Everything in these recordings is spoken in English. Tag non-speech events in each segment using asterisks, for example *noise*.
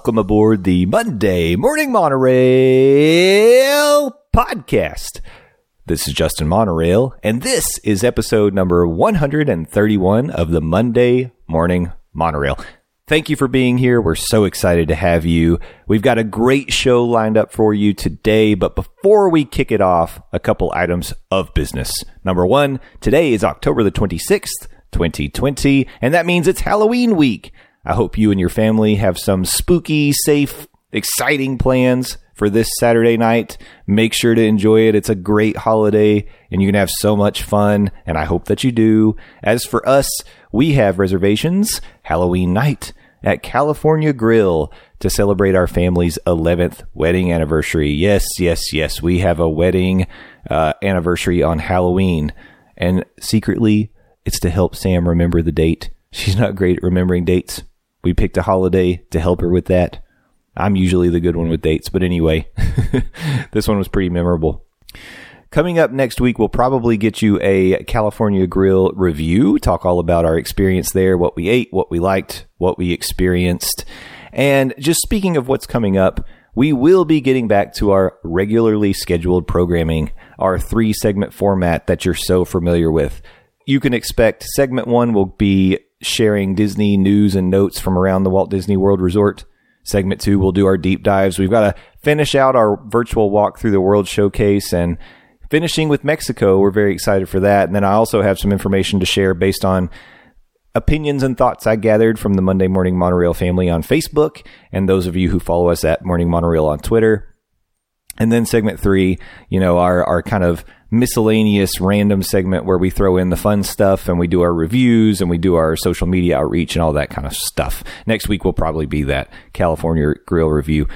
Welcome aboard the Monday Morning Monorail podcast. This is Justin Monorail, and this is episode number 131 of the Monday Morning Monorail. Thank you for being here. We're so excited to have you. We've got a great show lined up for you today, but before we kick it off, a couple items of business. Number one, today is October the 26th, 2020, and that means it's Halloween week. I hope you and your family have some spooky, safe, exciting plans for this Saturday night. Make sure to enjoy it. It's a great holiday and you can have so much fun, and I hope that you do. As for us, we have reservations Halloween night at California Grill to celebrate our family's 11th wedding anniversary. Yes, yes, yes. We have a wedding uh, anniversary on Halloween. And secretly, it's to help Sam remember the date. She's not great at remembering dates. We picked a holiday to help her with that. I'm usually the good one with dates, but anyway, *laughs* this one was pretty memorable. Coming up next week, we'll probably get you a California Grill review, talk all about our experience there, what we ate, what we liked, what we experienced. And just speaking of what's coming up, we will be getting back to our regularly scheduled programming, our three segment format that you're so familiar with. You can expect segment one will be sharing Disney news and notes from around the Walt Disney World Resort. Segment two, we'll do our deep dives. We've got to finish out our virtual walk through the World Showcase and finishing with Mexico. We're very excited for that. And then I also have some information to share based on opinions and thoughts I gathered from the Monday Morning Monorail family on Facebook and those of you who follow us at Morning Monorail on Twitter. And then segment three, you know, our, our kind of miscellaneous random segment where we throw in the fun stuff and we do our reviews and we do our social media outreach and all that kind of stuff. Next week will probably be that California Grill review.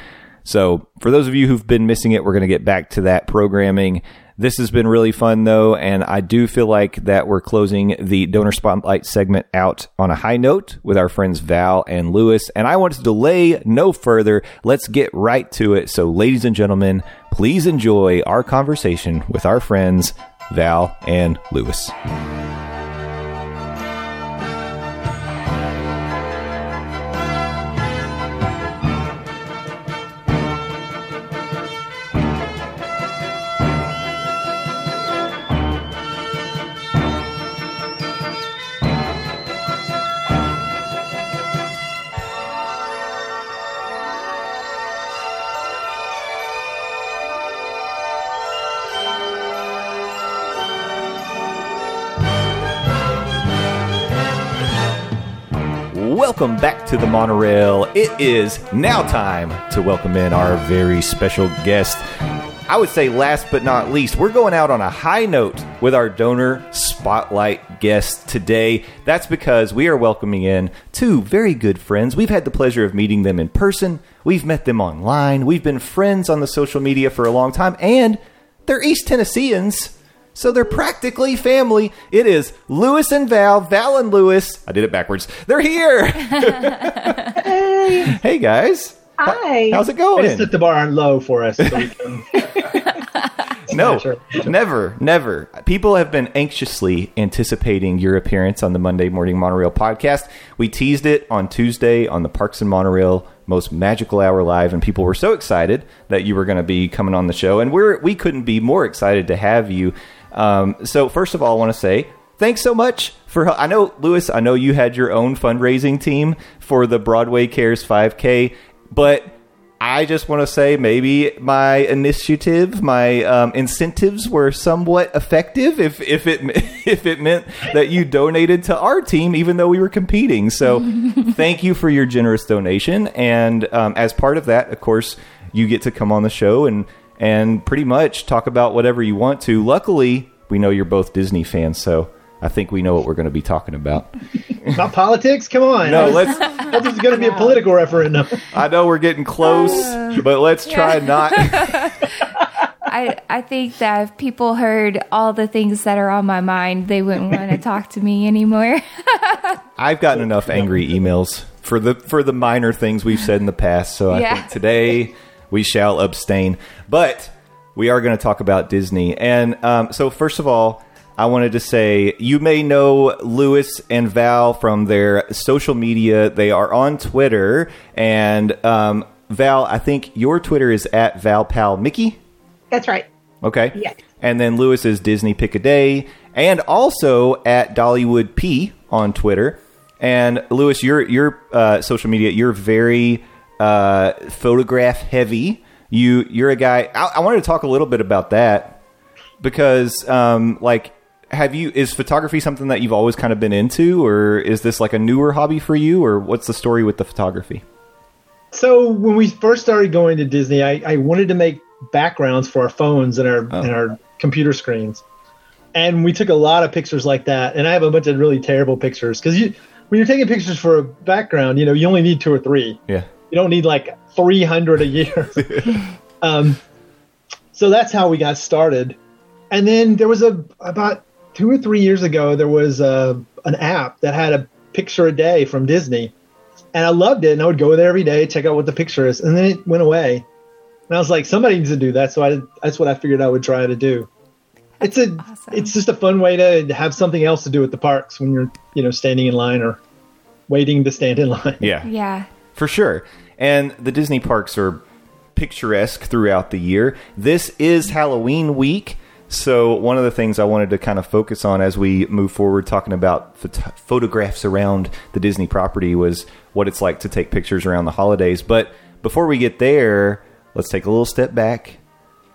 So for those of you who've been missing it, we're going to get back to that programming. This has been really fun though, and I do feel like that we're closing the donor spotlight segment out on a high note with our friends Val and Lewis. And I want to delay no further. Let's get right to it. So, ladies and gentlemen, please enjoy our conversation with our friends Val and Lewis. Welcome back to the monorail. It is now time to welcome in our very special guest. I would say, last but not least, we're going out on a high note with our donor spotlight guest today. That's because we are welcoming in two very good friends. We've had the pleasure of meeting them in person, we've met them online, we've been friends on the social media for a long time, and they're East Tennesseans. So they're practically family. It is Lewis and Val, Val and Lewis. I did it backwards. They're here. Hey, *laughs* hey guys. hi. How's it I going? just set the bar on low for us. So we can *laughs* No, Sure. never, never. People have been anxiously anticipating your appearance on the Monday Morning Monorail podcast. We teased it on Tuesday on the Parks and Monorail Most Magical Hour Live, and people were so excited that you were going to be coming on the show, and we're we couldn't be more excited to have you. Um, so first of all, I want to say thanks so much for. I know Lewis. I know you had your own fundraising team for the Broadway Cares 5K, but I just want to say maybe my initiative, my um, incentives were somewhat effective. If if it *laughs* if it meant that you donated to our team, even though we were competing, so *laughs* thank you for your generous donation. And um, as part of that, of course, you get to come on the show and and pretty much talk about whatever you want to. Luckily, we know you're both Disney fans, so I think we know what we're going to be talking about. Not politics? Come on. No, was- let's. I this was going to be a political referendum. I know we're getting close, uh, but let's try not. *laughs* I, I think that if people heard all the things that are on my mind, they wouldn't want to *laughs* talk to me anymore. *laughs* I've gotten enough angry emails for the for the minor things we've said in the past, so I Yeah. think today we shall abstain. But we are going to talk about Disney, and um, so first of all, I wanted to say you may know Lewis and Val from their social media. They are on Twitter, and um, Val, I think your Twitter is at ValPalMickey. That's right. Okay. Yes. And then Lewis is Disney Pick a Day, and also at Dollywood P on Twitter. And Lewis, your your uh, social media, you're very uh, photograph heavy. You you're a guy. I, I wanted to talk a little bit about that because, um, like, have you is photography something that you've always kind of been into, or is this like a newer hobby for you, or what's the story with the photography? So when we first started going to Disney, I, I wanted to make backgrounds for our phones and our and our computer screens, and we took a lot of pictures like that. And I have a bunch of really terrible pictures because you when you're taking pictures for a background, you know you only need two or three. Yeah. You don't need like 300 a year. *laughs* um, so that's how we got started. And then there was a about two or three years ago there was a, an app that had a picture a day from Disney, and I loved it. And I would go there every day, check out what the picture is, and then it went away. And I was like, somebody needs to do that. So I that's what I figured I would try to do. It's a awesome. it's just a fun way to have something else to do at the parks when you're you know standing in line or waiting to stand in line. Yeah. yeah. For sure. And the Disney parks are picturesque throughout the year. This is Halloween week. So, one of the things I wanted to kind of focus on as we move forward talking about phot- photographs around the Disney property was what it's like to take pictures around the holidays. But before we get there, let's take a little step back.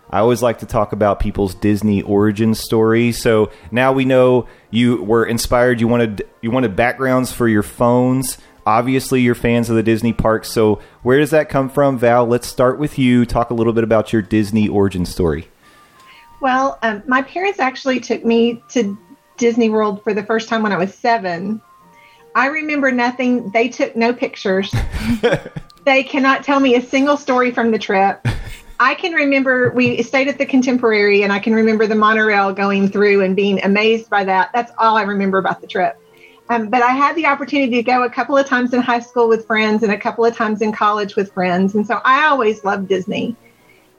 I always like to talk about people's Disney origin story. So now we know you were inspired. You wanted you wanted backgrounds for your phones. Obviously, you're fans of the Disney parks. So where does that come from, Val? Let's start with you. Talk a little bit about your Disney origin story. Well, um, my parents actually took me to Disney World for the first time when I was seven. I remember nothing. They took no pictures. *laughs* they cannot tell me a single story from the trip. I can remember we stayed at the Contemporary, and I can remember the monorail going through and being amazed by that. That's all I remember about the trip. Um, but I had the opportunity to go a couple of times in high school with friends and a couple of times in college with friends. And so I always loved Disney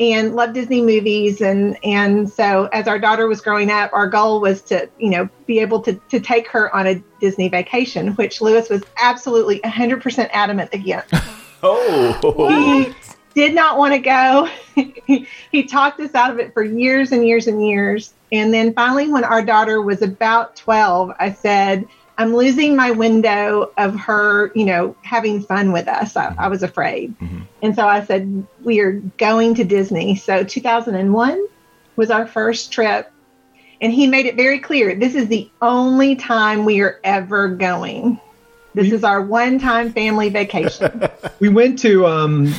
and loved Disney movies. And, and so as our daughter was growing up, our goal was to, you know, be able to, to take her on a Disney vacation, which Lewis was absolutely 100% adamant against. *laughs* Oh, He did not want to go. *laughs* he talked us out of it for years and years and years. And then finally, when our daughter was about 12, I said, I'm losing my window of her, you know, having fun with us. I, I was afraid. And so I said, We are going to Disney. So 2001 was our first trip. And he made it very clear this is the only time we are ever going. This is our one time family vacation. *laughs* We went to um,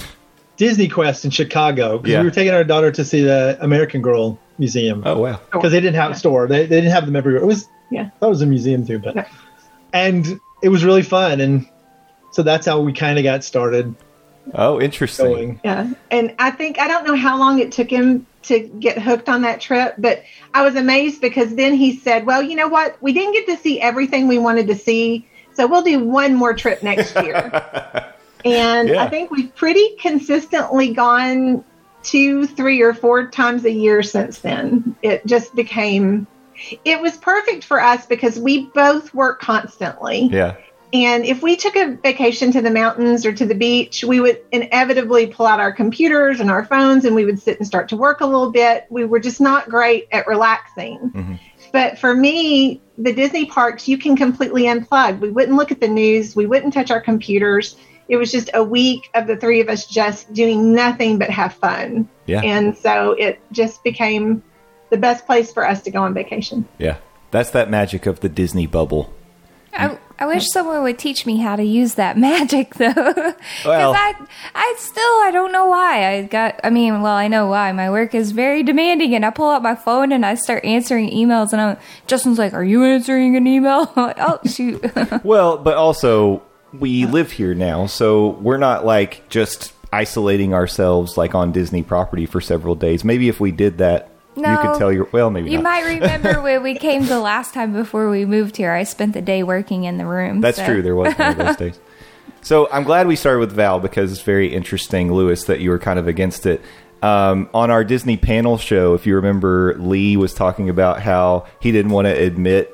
Disney Quest in Chicago because Yeah. we were taking our daughter to see the American Girl Museum oh wow. because they didn't have a store. They, they didn't have them everywhere. It was Yeah. I thought it was a museum too, but Yeah. And it was really fun and so that's how we kind of got started Oh, interesting. going. Yeah. And I think, I don't know how long it took him to get hooked on that trip, but I was amazed because then he said, well, you know what? We didn't get to see everything we wanted to see. So we'll do one more trip next year. *laughs* and Yeah. I think we've pretty consistently gone two, three, or four times a year since then. It just became, it was perfect for us because we both work constantly. Yeah. And if we took a vacation to the mountains or to the beach, we would inevitably pull out our computers and our phones and we would sit and start to work a little bit. We were just not great at relaxing. Mm-hmm. But for me, the Disney parks, you can completely unplug. We wouldn't look at the news, we wouldn't touch our computers. It was just a week of the three of us just doing nothing but have fun. Yeah. And so it just became the best place for us to go on vacation. Yeah. That's that magic of the Disney bubble. I, I wish someone would teach me how to use that *laughs* magic though. Because Well- I, I still, I don't know why. I got, I mean, well, I know why. My work is very demanding, and I pull out my phone and I start answering emails, and I'm, Justin's like, "Are you answering an email?" I'm *laughs* like, oh shoot. *laughs* Well, but also we live here now, so we're not like just isolating ourselves like on Disney property for several days. Maybe if we did that, you No. could tell your well, maybe you not. might remember *laughs* when we came the last time before we moved here. I spent the day working in the room. That's so- true. There was one of those days. *laughs* So I'm glad we started with Val because it's very interesting, Lewis, that you were kind of against it. Um, on our Disney panel show, if you remember, Lee was talking about how he didn't want to admit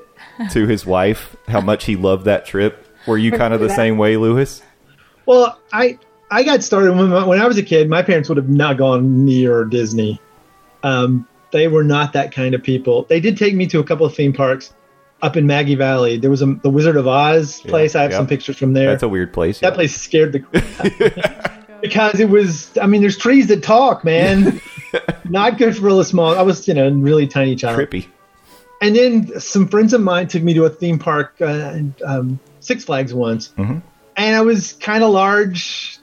to his wife how much he loved that trip. Were you kind of the *laughs* same way, Lewis? Well, I I got started when, when I was a kid. My parents would have not gone near Disney. Um, they were not that kind of people. They did take me to a couple of theme parks up in Maggie Valley. There was a, the Wizard of Oz place. I have yeah. some pictures from there. That's a weird place. that yeah. place scared the *laughs* crap *laughs* because it was. I mean, there's trees that talk, man. *laughs* not good for a small. I was, you know, a really tiny child. trippy. And then some friends of mine took me to a theme park, uh, um, Six Flags once, Mhm. and I was kind of large.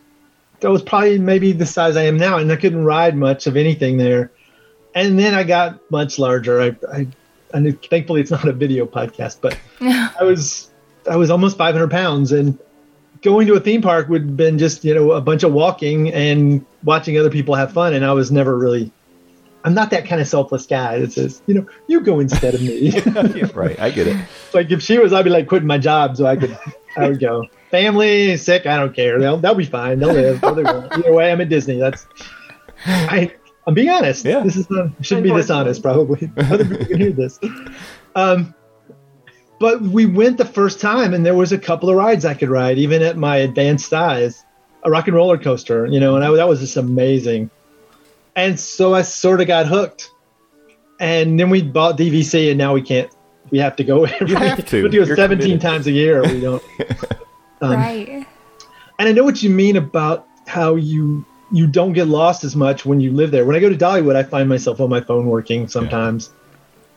I was probably maybe the size I am now, and I couldn't ride much of anything there. And then I got much larger. I, I, I knew, thankfully it's not a video podcast, but *laughs* I was I was almost 500 pounds, and going to a theme park would have been just you know a bunch of walking and watching other people have fun, and I was never really. I'm not that kind of selfless guy that says, you know, you go instead of me. *laughs* Yeah, right. I get it. *laughs* like if she was, I'd be like quitting my job so I could, I would go. Family sick, I don't care. They'll they'll be fine. They'll live. They'll live. Either way, I'm at Disney. That's I. I'm being honest. Yeah. This is not, shouldn't be dishonest. Probably *laughs* other people can hear this. Um, but we went the first time, and there was a couple of rides I could ride, even at my advanced size. A rock and roller coaster, you know, and I, that was just amazing. And so I sort of got hooked. And then we bought DVC, and now we can't. We have to go. *laughs* Every, You have to. We do it You're 17 committed. times a year. We don't. *laughs* Um, right. And I know what you mean about how you you don't get lost as much when you live there. When I go to Dollywood, I find myself on my phone working sometimes.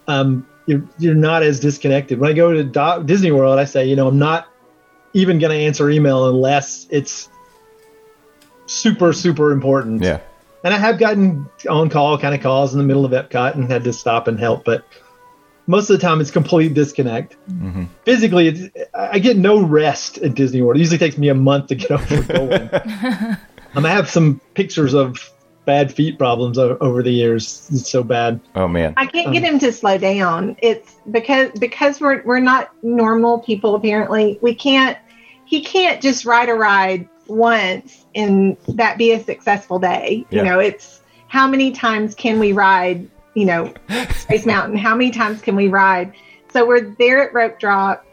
Um, you're you're not as disconnected. When I go to Do- Disney World, I say, you know, I'm not even going to answer email unless it's super super important. Yeah. And I have gotten on call kind of calls in the middle of Epcot and had to stop and help, but most of the time it's complete disconnect. Physically, it's, I get no rest at Disney World. It usually takes me a month to get over going. *laughs* um, I have some pictures of bad feet problems over the years. It's so bad. Oh man. I can't get him to slow down. It's because because we're we're not normal people apparently. We can't he can't just ride a ride once and that be a successful day. Yeah. You know, it's how many times can we ride, you know, Space Mountain? How many times can we ride? So we're there at rope drop.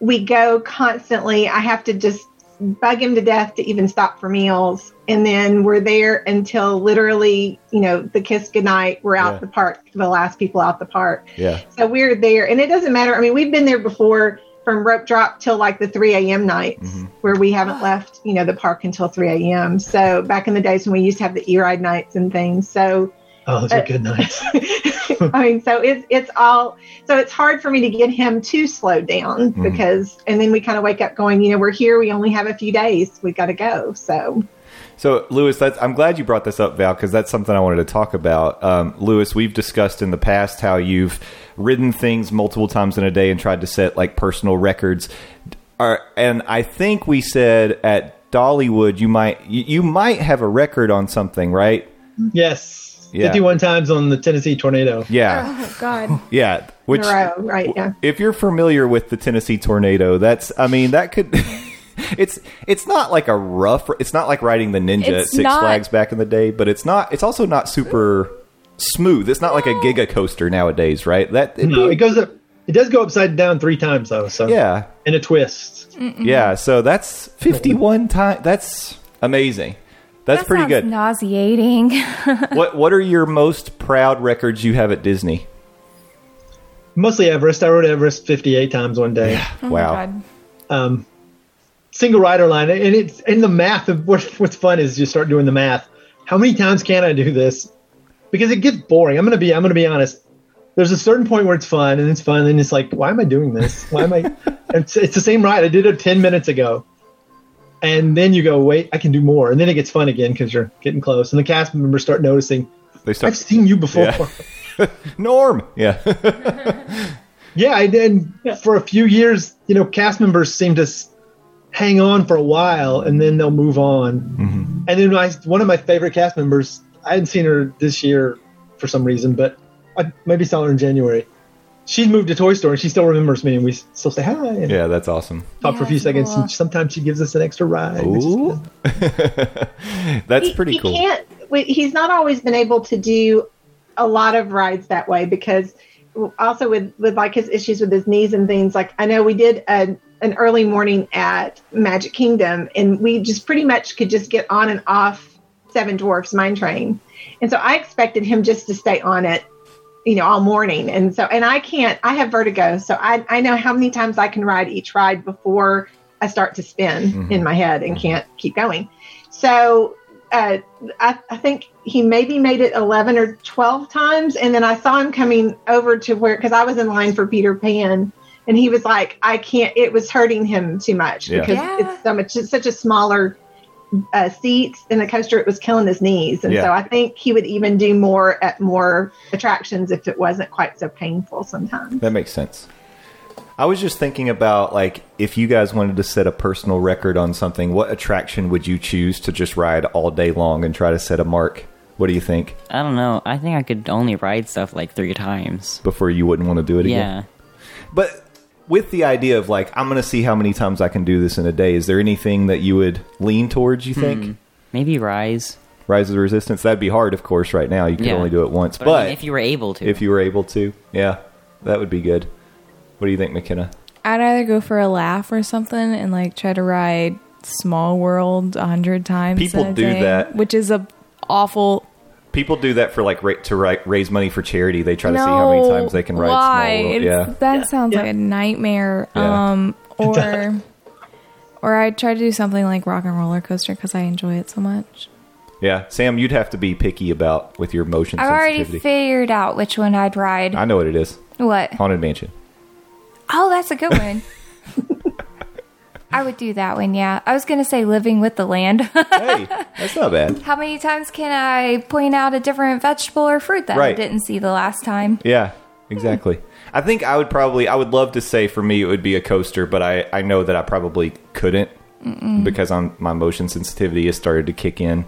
We go constantly. I have to just bug him to death to even stop for meals. And then we're there until literally, you know, the kiss goodnight. We're out Yeah. the park, the last people out the park. Yeah. So we're there, and it doesn't matter. I mean, we've been there before from rope drop till like the 3 a.m. nights Mhm. where we haven't left, you know, the park until 3 a.m. So back in the days when we used to have the e-ride nights and things. So Oh, those are good nights. *laughs* I mean, so it's it's all so it's hard for me to get him to slow down Mhm. because, and then we kind of wake up going, you know, we're here, we only have a few days, we got to go. So So, Lewis, that's, I'm glad you brought this up, Val, because that's something I wanted to talk about. Um, Lewis, we've discussed in the past how you've ridden things multiple times in a day and tried to set like personal records. Are, and I think we said at Dollywood you might you, you might have a record on something, right? yes. Yeah. 51 times on the Tennessee tornado. Yeah, Oh God. *laughs* yeah. Which, in row, right? Yeah. if you're familiar with the Tennessee tornado, that's I mean that could. *laughs* It's it's not like a rough. It's not like riding the Ninja at Six not- Flags back in the day, but it's not. It's also not super smooth. It's not like a Giga coaster nowadays, right? That it- No, it goes up. It does go upside down three times though. So yeah, in a twist. yeah. So that's *laughs* fifty one times. That's amazing. That's That pretty good. Nauseating. *laughs* what What are your most proud records you have at Disney? Mostly Everest. I rode Everest 58 times one day. Oh wow. Um, single rider line, and it's in the math of what, what's fun is you start doing the math. How many times can I do this? Because it gets boring. I'm gonna be I'm gonna be honest. there's a certain point where it's fun and it's fun, and it's like, why am I doing this? Why am I? *laughs* it's, it's the same ride. I did it ten minutes ago, and then you go, wait, I can do more, and then it gets fun again because you're getting close, and the cast members start noticing. They start I've seen you before. Yeah. *laughs* Norm. Yeah. *laughs* Yeah, and did. For a few years, you know, cast members seem to hang on for a while and then they'll move on. Mm-hmm. And then I, one of my favorite cast members, I hadn't seen her this year for some reason, but I maybe saw her in January. She's moved to Toy Story and she still remembers me and we still say hi and yeah, that's awesome. talk for a few seconds. cool. And sometimes she gives us an extra ride. which is Ooh. *laughs* that's he, pretty he cool. Can't, he's not always been able to do a lot of rides that way because also with with like his issues with his knees and things. Like I know we did a, an early morning at Magic Kingdom, and we just pretty much could just get on and off Seven Dwarfs Mine Train, and so I expected him just to stay on it. You know, all morning, and so, and I can't. I have vertigo, so I I know how many times I can ride each ride before I start to spin in my head and can't keep going. So uh, I, I think he maybe made it 11 or 12 times. And then I saw him coming over to where, because I was in line for Peter Pan. And he was like, I can't, it was hurting him too much Yeah. because Yeah. it's so much, it's such a smaller uh, seat in the coaster. It was killing his knees. And Yeah. so I think he would even do more at more attractions if it wasn't quite so painful sometimes. That makes sense. I was just thinking about like if you guys wanted to set a personal record on something, what attraction would you choose to just ride all day long and try to set a mark? What do you think I don't know. I think I could only ride stuff like three times. before you wouldn't want to do it again? Yeah. But with the idea of like I'm going to see how many times I can do this in a day, is there anything that you would lean towards, you think? Hmm. Maybe Rise. Rise of the Resistance, that'd be hard of course right now. You could Yeah. only do it once. But, But, I mean, if you were able to. if you were able to, yeah, that would be good. What do you think, McKenna? I'd either go for a laugh or something and like try to ride Small World a hundred times. People in a do day, that. which is a awful. People do that for like ra- to ri- raise money for charity. They try to see how many times they can ride why? Small World. It's- Yeah. that sounds like a nightmare. Yeah. Um, *laughs* or or I try to do something like Rock and Roller Coaster because I enjoy it so much. Yeah, Sam, you'd have to be picky about with your motion I've already figured out which one I'd ride. I know what it is. what? Haunted Mansion. Oh, that's a good one. *laughs* I would do that one, yeah. I was going to say living with the land. *laughs* Hey, that's not bad. How many times can I point out a different vegetable or fruit that I Right. didn't see the last time? Yeah, exactly. I think I would probably. I would love to say for me it would be a coaster, but I I know that I probably couldn't because I'm my motion sensitivity has started to kick in.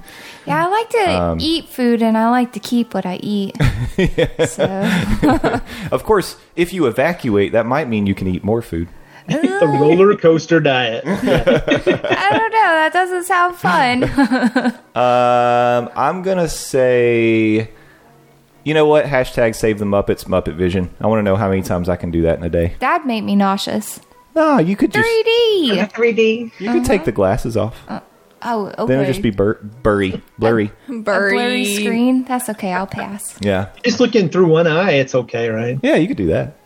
Yeah, I like to Um, eat food and I like to keep what I eat. *laughs* So, *laughs* Of course, if you evacuate, that might mean you can eat more food. The roller coaster diet. *laughs* I don't know. That doesn't sound fun. *laughs* Um, I'm gonna say, you know what? Hashtag save the Muppets. Muppet Vision. I want to know how many times I can do that in a day. That'd make me nauseous. No, you could just 3D. 3D. you could take the glasses off. Oh, okay. Then it'll just be bur- blurry, blurry. a blurry screen. That's okay. I'll pass. Yeah, Just looking through one eye, it's okay, right? yeah, you could do that.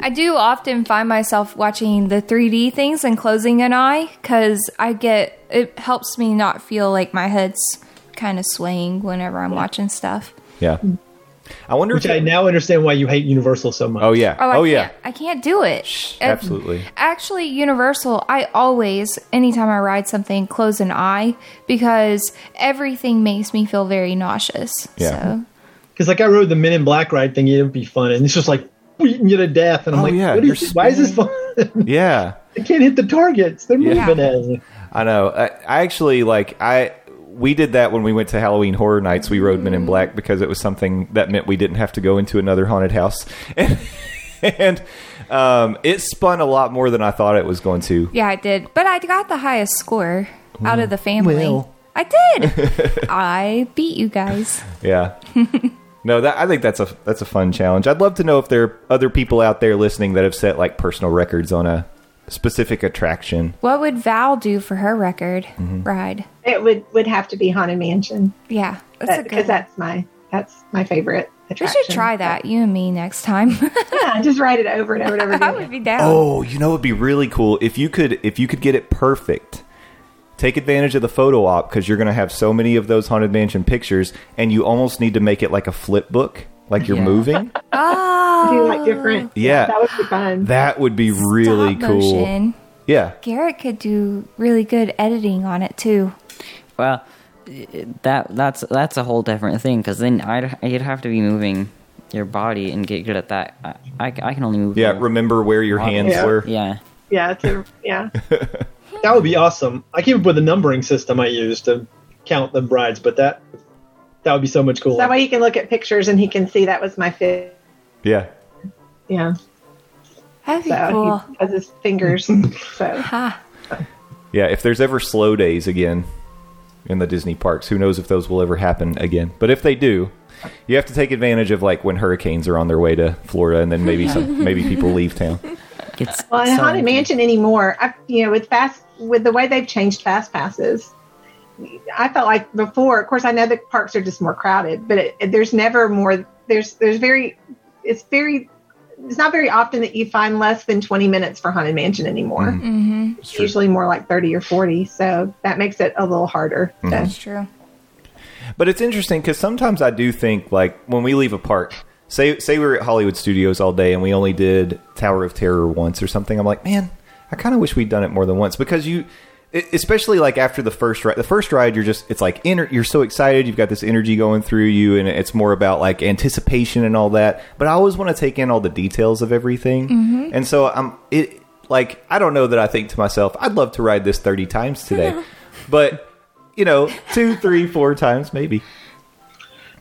I do often find myself watching the 3D things and closing an eye because I get it helps me not feel like my head's kind of swaying whenever I'm watching stuff. Yeah. I wonder Which if I now understand why you hate Universal so much. Oh yeah. Oh, I Oh, yeah. can't, I can't do it. absolutely. Actually, Universal, I always, anytime I ride something, close an eye because everything makes me feel very nauseous. Yeah. So, Because like I rode the Men in Black ride thing, it'd be fun, and it's just like beating you to death, and I'm Oh, like, yeah, what is, you're why is this fun? *laughs* Yeah. I can't hit the targets. They're Yeah. moving at me. I know. I, I actually like I we did that when we went to Halloween Horror Nights. We rode Men in Black because it was something that meant we didn't have to go into another haunted house, *laughs* and, and um, it spun a lot more than I thought it was going to. yeah, I did. But I got the highest score out of the family. Well. I did. *laughs* I beat you guys. Yeah. No, that I think that's a that's a fun challenge. I'd love to know if there are other people out there listening that have set like personal records on a specific attraction. What would Val do for her record Mm-hmm. ride? It would would have to be Haunted Mansion Yeah, that's because one. that's my that's my favorite. Attraction. We should try that, you and me, next time. *laughs* Yeah, just write it over and over and over *laughs* I would be down. Oh, you know, it'd be really cool if you could if you could get it perfect. Take advantage of the photo op because you're going to have so many of those haunted mansion pictures, and you almost need to make it like a flip book like you're Yeah. moving. *laughs* Oh, Do like different. Yeah. that would be fun. That would be really stop cool. motion. Yeah. Garrett could do really good editing on it too. Well, that that's that's a whole different thing because then I'd you'd have to be moving your body and get good at that. I I, I can only move. Yeah. the- Remember where your hands Yeah. were. Yeah. yeah, to, yeah. *laughs* That would be awesome. I came up with a numbering system I use to count the brides, but that that would be so much cooler. That way he can look at pictures and he can see that was my fit. Yeah. Yeah, That'd be so cool. he has his fingers. *laughs* so Ha. Yeah. If there's ever slow days again in the Disney parks, who knows if those will ever happen again? But if they do, you have to take advantage of like when hurricanes are on their way to Florida, and then maybe some *laughs* maybe people leave town. It's Well, in so- Haunted Mansion anymore, I, you know, with fast with the way they've changed fast passes, I felt like before. Of course, I know the parks are just more crowded, but it, it- there's never more. There's there's very, it's very, it's not very often that you find less than 20 minutes for Haunted Mansion anymore. Mm-hmm. It's It's true. usually more like 30 or 40, so that makes it a little harder. to- That's true. But it's interesting because sometimes I do think like when we leave a park, say say we're at Hollywood Studios all day and we only did Tower of Terror once or something. I'm like, man, I kind of wish we'd done it more than once because you, especially like after the first ride, the first ride you're just it's like ener- you're so excited, you've got this energy going through you, and it's more about like anticipation and all that. But I always want to take in all the details of everything, mm-hmm. and so I'm it like I don't know that I think to myself, I'd love to ride this 30 times today, *laughs* but. You know, two, three, four times, maybe.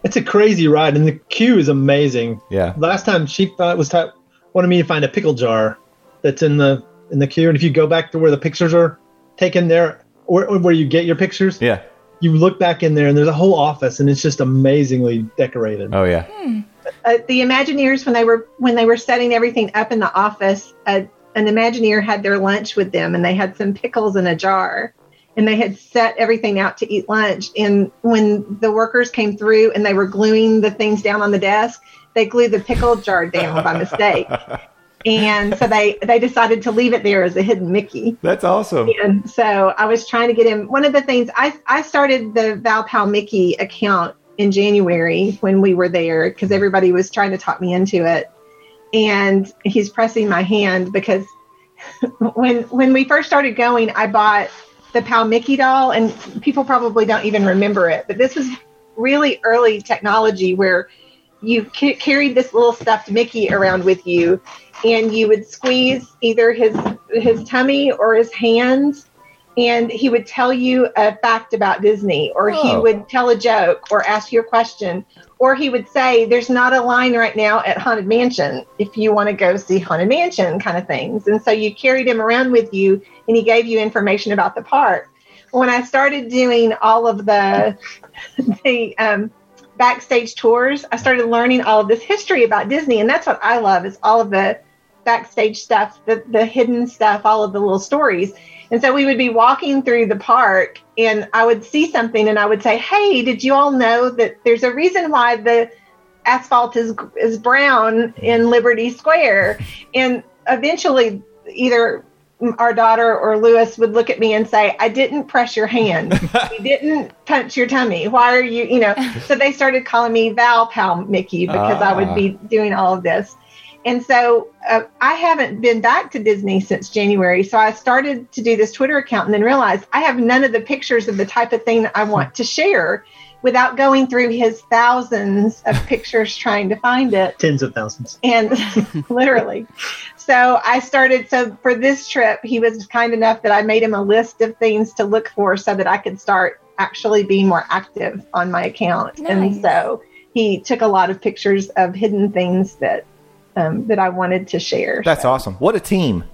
It's a crazy ride, and the queue is amazing. Yeah. Last time she thought was ta- wanted me to find a pickle jar that's in the in the queue, and if you go back to where the pictures are taken there, or, or where you get your pictures, Yeah. you look back in there, and there's a whole office, and it's just amazingly decorated. Oh yeah. uh, the Imagineers when they were when they were setting everything up in the office, uh, an Imagineer had their lunch with them, and they had some pickles in a jar, and they had set everything out to eat lunch. And when the workers came through and they were gluing the things down on the desk, they glued the pickle jar down by mistake, *laughs* and so they they decided to leave it there as a hidden Mickey. That's awesome. And so I was trying to get him. One of the things I, I started the Val Pal Mickey account in January when we were there because everybody was trying to talk me into it. And he's pressing my hand because *laughs* when when we first started going, I bought the Pal Mickey doll, and people probably don't even remember it, but this was really early technology where you ca- carried this little stuffed Mickey around with you, and you would squeeze either his his tummy or his hands, and he would tell you a fact about Disney, or he Oh. would tell a joke, or ask you a question, or he would say, "There's not a line right now at Haunted Mansion if you want to go see Haunted Mansion," kind of things. And so you carried him around with you, and he gave you information about the park. When I started doing all of the *laughs* the um, backstage tours, I started learning all of this history about Disney, and that's what I love is all of the backstage stuff, the the hidden stuff, all of the little stories. And so we would be walking through the park, and I would see something, and I would say, "Hey, did you all know that there's a reason why the asphalt is is brown in Liberty Square?" And eventually, either our daughter or Lewis would look at me and say, I didn't press your hand. *laughs* you didn't punch your tummy. Why are you, you know? So they started calling me Val Pal Mickey because I Ah. would be doing all of this. And so uh, I haven't been back to Disney since January. So I started to do this Twitter account and then realized I have none of the pictures of the type of thing I want to share without going through his thousands of pictures trying to find it Tens of thousands. and *laughs* literally. So I started. So for this trip, he was kind enough that I made him a list of things to look for so that I could start actually being more active on my account. And so he took a lot of pictures of hidden things that um, that I wanted to share. That's So- awesome. What a team.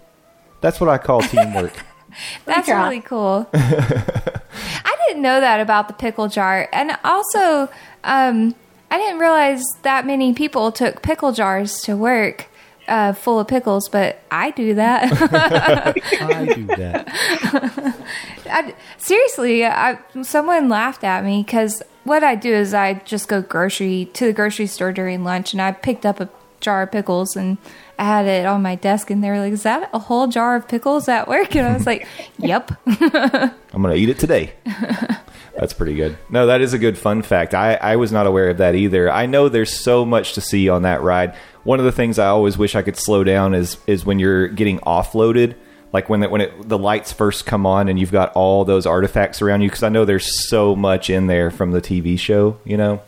That's what I call teamwork. *laughs* That's Yeah. really cool. *laughs* I didn't know that about the pickle jar. And also, um, I didn't realize that many people took pickle jars to work uh, full of pickles, but I do that. *laughs* I do that. *laughs* I, seriously, I, someone laughed at me because what I do is I just go grocery to the grocery store during lunch and I picked up a jar of pickles and I had it on my desk and they were like, Is that a whole jar of pickles at work? And I was like, *laughs* Yep. I'm going to eat it today. *laughs* That's pretty good. No, that is a good fun fact. I, I was not aware of that either. I know there's so much to see on that ride. One of the things I always wish I could slow down is is when you're getting offloaded, like when the, when it, the lights first come on and you've got all those artifacts around you. Because I know there's so much in there from the TV show, you know,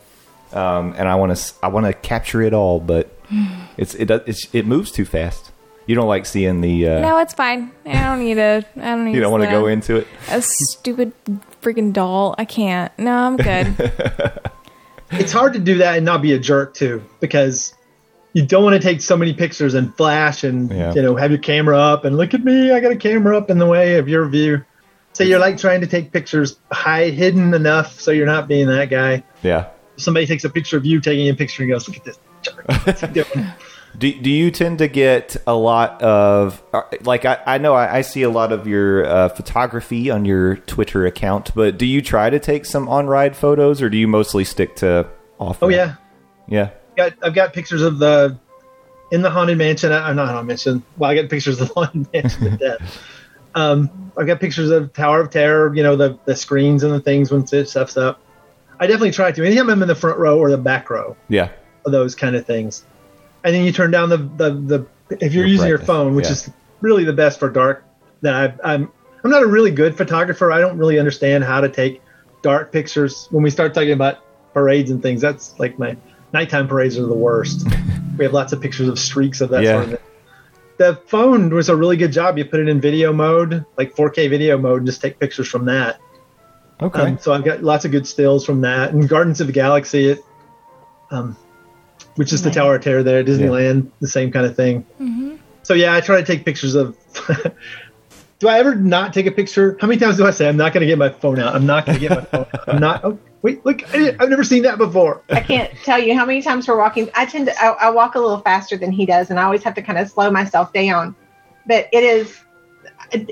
um, and I want to I want to capture it all, but *sighs* *laughs* it's it it's, it moves too fast. You don't like seeing the. Uh, No, it's fine. I don't need to. I don't need. you don't want to go into it. a stupid freaking doll. I can't. No, I'm good. *laughs* it's hard to do that and not be a jerk too because you don't want to take so many pictures and flash and Yeah. you know have your camera up and look at me i got a camera up in the way of your view so you're like trying to take pictures high hidden enough so you're not being that guy Yeah. somebody takes a picture of you taking a picture and goes look at this jerk What's he doing? *laughs* Do, do you tend to get a lot of uh, like I, I know I, I see a lot of your uh, photography on your Twitter account, but do you try to take some on ride photos or do you mostly stick to off? oh yeah yeah, got I've got pictures of the in the haunted mansion. I'm not haunted mansion. Well, I got pictures of the *laughs* haunted mansion of death. Um, I've got pictures of Tower of Terror. You know the the screens and the things when stuff's up. I definitely try to. Anytime I'm in the front row or the back row yeah, of those kind of things, and then you turn down the the, the if you're The using your phone, which yeah. is really the best for dark. That I, I'm I'm not a really good photographer. I don't really understand how to take dark pictures. When we start talking about parades and things, that's like my nighttime parades are the worst. *laughs* we have lots of pictures of streaks of that Yeah. sort of thing. The phone was a really good job. You put it in video mode, like 4K video mode, and just take pictures from that. okay, Um, so I've got lots of good stills from that. And Guardians of the Galaxy, it, um, which is the Tower of Terror there at Disneyland, the same kind of thing. Mm-hmm. So yeah, I try to take pictures of. *laughs* do I ever not take a picture? How many times do I say I'm not going to get my phone out? I'm not going to get my phone out. I'm not. Oh, wait, look! I, have never seen that before. I can't tell you how many times we're walking. I tend to, I, I walk a little faster than he does, and I always have to kind of slow myself down. But it is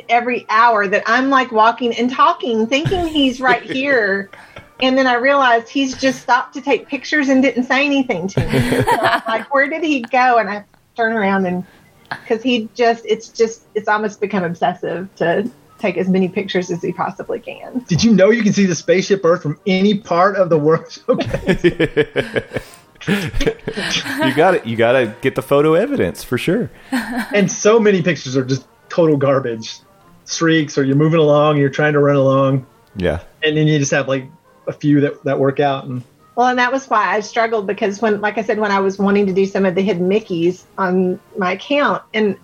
every hour that I'm like walking and talking, thinking he's right *laughs* here. And then I realized he's just stopped to take pictures and didn't say anything to me. *laughs* So I'm like, where did he go? And I turn around and because he just, it's just, it's almost become obsessive to take as many pictures as he possibly can. Did you know you can see the spaceship Earth from any part of the world? *laughs* Okay. you got it. You got to get the photo evidence for sure. and so many pictures are just total garbage. Streaks, or you're moving along, you're trying to run along, Yeah, and then you just have like a few that, that work out. And Well, and that was why I struggled because when, like I said, when I was wanting to do some of the hidden Mickeys on my account, and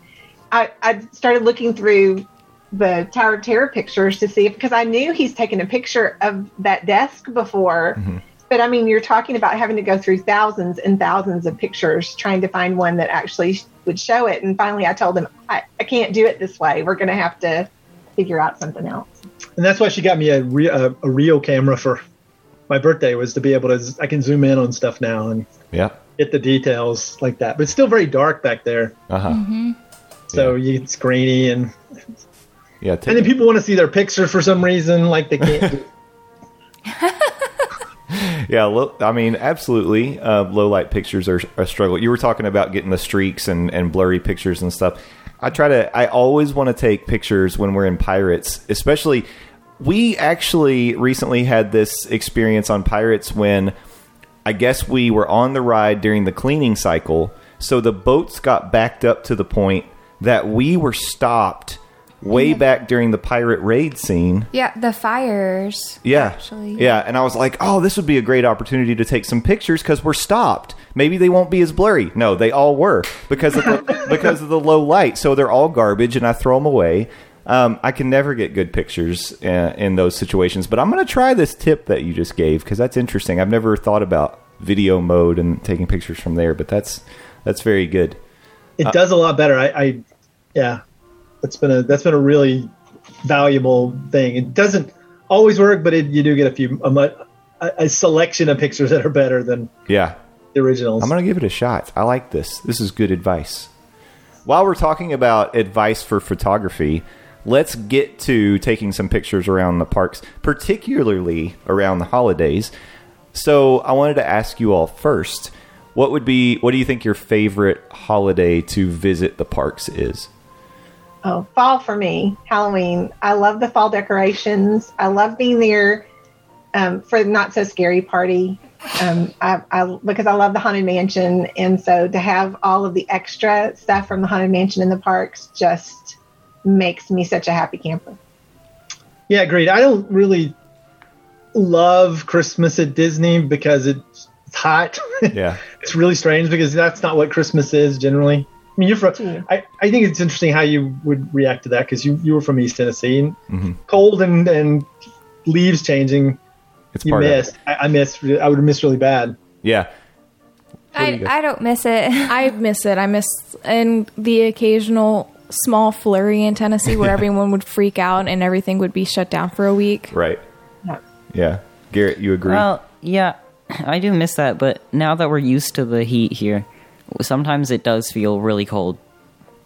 I, I started looking through the Tower of Terror pictures to see if, because I knew he's taken a picture of that desk before. Mm-hmm. But I mean, you're talking about having to go through thousands and thousands of pictures trying to find one that actually would show it. And finally, I told him, I, I can't do it this way. We're going to have to figure out something else. and that's why she got me a, re- a, a real camera for my birthday was to be able to I can zoom in on stuff now and yeah, get the details like that. But it's still very dark back there, uh huh. so you, it's grainy and Yeah, and then people want to see their picture for some reason, like they can't. *laughs* *laughs* Yeah, lo- I mean, absolutely. Uh, low light pictures are a struggle. You were talking about getting the streaks and, and blurry pictures and stuff. I try to. I always want to take pictures when we're in Pirates, especially. We actually recently had this experience on Pirates when I guess we were on the ride during the cleaning cycle, so the boats got backed up to the point that we were stopped way back during the pirate raid scene. Yeah, the fires. Yeah. Actually. Yeah. And I was like, oh, this would be a great opportunity to take some pictures because we're stopped. Maybe they won't be as blurry. No, they all were because of the, *laughs* because of the low light. So they're all garbage and I throw them away. Um, I can never get good pictures uh, in those situations, but I'm going to try this tip that you just gave because that's interesting. I've never thought about video mode and taking pictures from there, but that's that's very good. it does a lot better. I, I yeah, that's been a that's been a really valuable thing. It doesn't always work, but it, you do get a few a, a, a selection of pictures that are better than Yeah. the originals. I'm going to give it a shot. I like this. This is good advice. While we're talking about advice for photography, let's get to taking some pictures around the parks, particularly around the holidays. So, I wanted to ask you all first What would be? What do you think your favorite holiday to visit the parks is? Oh, fall for me, Halloween. I love the fall decorations. I love being there um, for the not so scary party. Um, I, I because I love the haunted mansion, and so to have all of the extra stuff from the haunted mansion in the parks just makes me such a happy camper. Yeah, great. I don't really love Christmas at Disney because it's, it's hot. *laughs* Yeah. it's really strange because that's not what Christmas is generally. I mean, you're from. I, I think it's interesting how you would react to that because you, you were from East Tennessee and Mm-hmm. cold and, and leaves changing. It's You part of missed. I, I missed. I would have missed really bad. Yeah. I, I don't miss it. *laughs* I miss it. I miss and the occasional small flurry in Tennessee where *laughs* everyone would freak out and everything would be shut down for a week. Right. Yeah. Garrett, you agree? Well, yeah, I do miss that, but now that we're used to the heat here, sometimes it does feel really cold.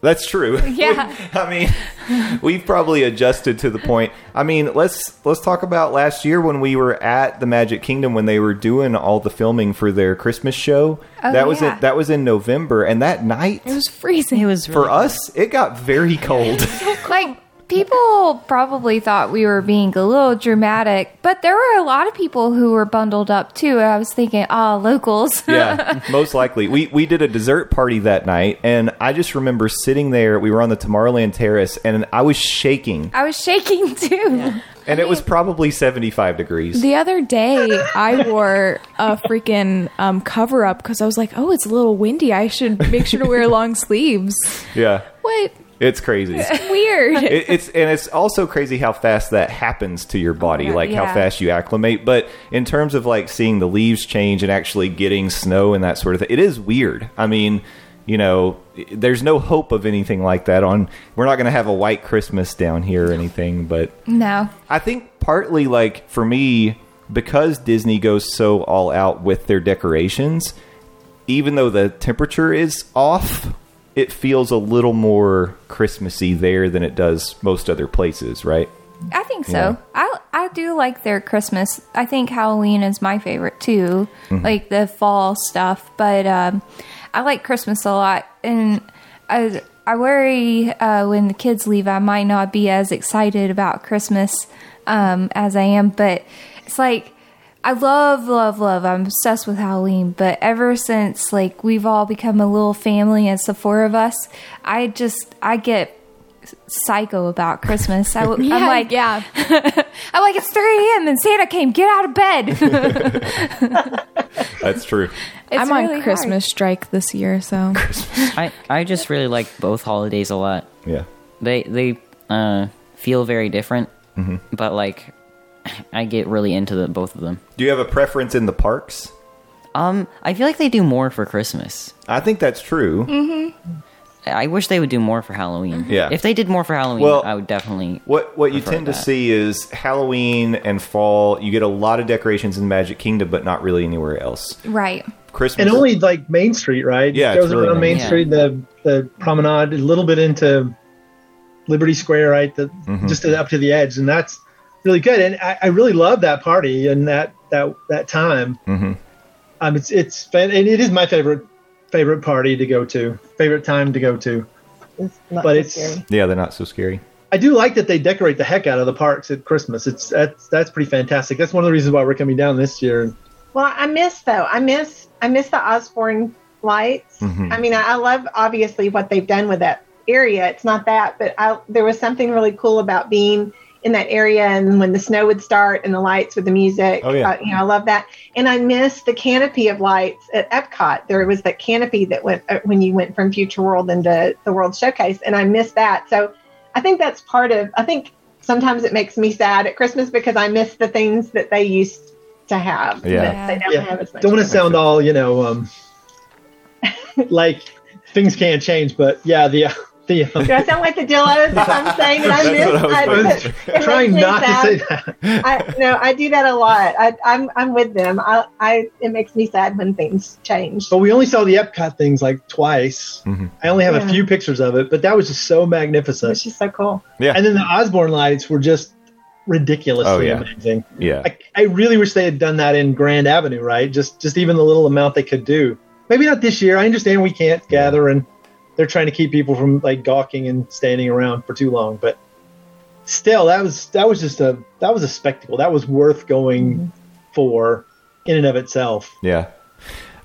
That's true. *laughs* *laughs* Yeah. I mean, we've probably adjusted to the point. I mean, let's let's talk about last year when we were at the Magic Kingdom when they were doing all the filming for their Christmas show. Oh, that was yeah. in, that was in November, and that night It was freezing. It was for really us it got very *laughs* cold. like people probably thought we were being a little dramatic, but there were a lot of people who were bundled up too. I was thinking, oh, locals. yeah, *laughs* most likely. We we did a dessert party that night, and I just remember sitting there. We were on the Tomorrowland Terrace, and I was shaking, I was shaking *laughs* too. and it was probably seventy five degrees. The other day, I wore a freaking um, cover up because I was like, "Oh, it's a little windy. I should make sure to wear long sleeves." yeah, What? It's crazy. It's weird. it, it's and it's also crazy how fast that happens to your oh body, like how fast you acclimate. But in terms of like seeing the leaves change and actually getting snow and that sort of thing, it is weird. I mean, you know, there's no hope of anything like that. On we're not going to have a white Christmas down here or anything, but no. I think partly like for me because Disney goes so all out with their decorations, even though the temperature is off, it feels a little more Christmassy there than it does most other places, right? I think so. Yeah. I I do like their Christmas. I think Halloween is my favorite too, Mm-hmm. like the fall stuff. But um, I like Christmas a lot, and I I worry uh, when the kids leave, I might not be as excited about Christmas um, as I am. But it's like I love, love, love. I'm obsessed with Halloween. But ever since like we've all become a little family, and it's the four of us, I just I get psycho about Christmas. I, *laughs* yeah, I'm like, yeah. *laughs* I'm like, it's 3 a.m. and Santa came. Get out of bed. *laughs* That's true. It's I'm on really Christmas strike this year, so I, I just really like both holidays a lot. Yeah. They they uh, feel very different, but like I get really into the, both of them. Do you have a preference in the parks? Um, I feel like they do more for Christmas. I think that's true. I wish they would do more for Halloween. Yeah. If they did more for Halloween, Well, I would definitely. What what you prefer tend to see is Halloween and fall. You get a lot of decorations in Magic Kingdom, but not really anywhere else. Right. Christmas and only like Main Street, right? Yeah, it goes really around Main main. Street, the the promenade, a little bit into Liberty Square, right? The, Mm-hmm. Just up to the edge, and that's really good. And I, I really love that party and that that that time. Mm-hmm. Um, it's it's and it is my favorite favorite party to go to, favorite time to go to. It's not But so it's- scary. Yeah, they're not so scary. I do like that they decorate the heck out of the parks at Christmas. It's that's that's pretty fantastic. That's one of the reasons why we're coming down this year. Well, I miss though. I miss I miss the Osborne lights. Mm-hmm. I mean, I, I love obviously what they've done with that area. It's not that, but I, there was something really cool about being in that area and when the snow would start and the lights with the music. Oh, yeah. Uh, you know, I love that. And I miss the canopy of lights at Epcot. There was that canopy that went uh, when you went from Future World into the World Showcase, and I miss that. So I think that's part of. I think sometimes it makes me sad at Christmas because I miss the things that they used to have. Yeah. that they don't Yeah. have as much. Don't want to sound all you know, um, *laughs* like things can't change, but yeah, the the. Do I sound like the Dillos if I'm saying *laughs* that I That's miss? what I was I, thinking. it trying makes me not to say that. I no, I do that a lot. I, I'm I'm with them. I, I it makes me sad when things change. But we only saw the Epcot things like twice. Mhm. I only have Yeah. a few pictures of it, but that was just so magnificent. Which is so cool. Yeah. And then the Osborne lights were just ridiculously Oh, yeah. amazing. Yeah. I, I really wish they had done that in Grand Avenue, right? Just just even the little amount they could do. maybe not this year. I understand we can't gather, and they're trying to keep people from like gawking and standing around for too long. But still, that was that was just a that was a spectacle. That was worth going for in and of itself. Yeah.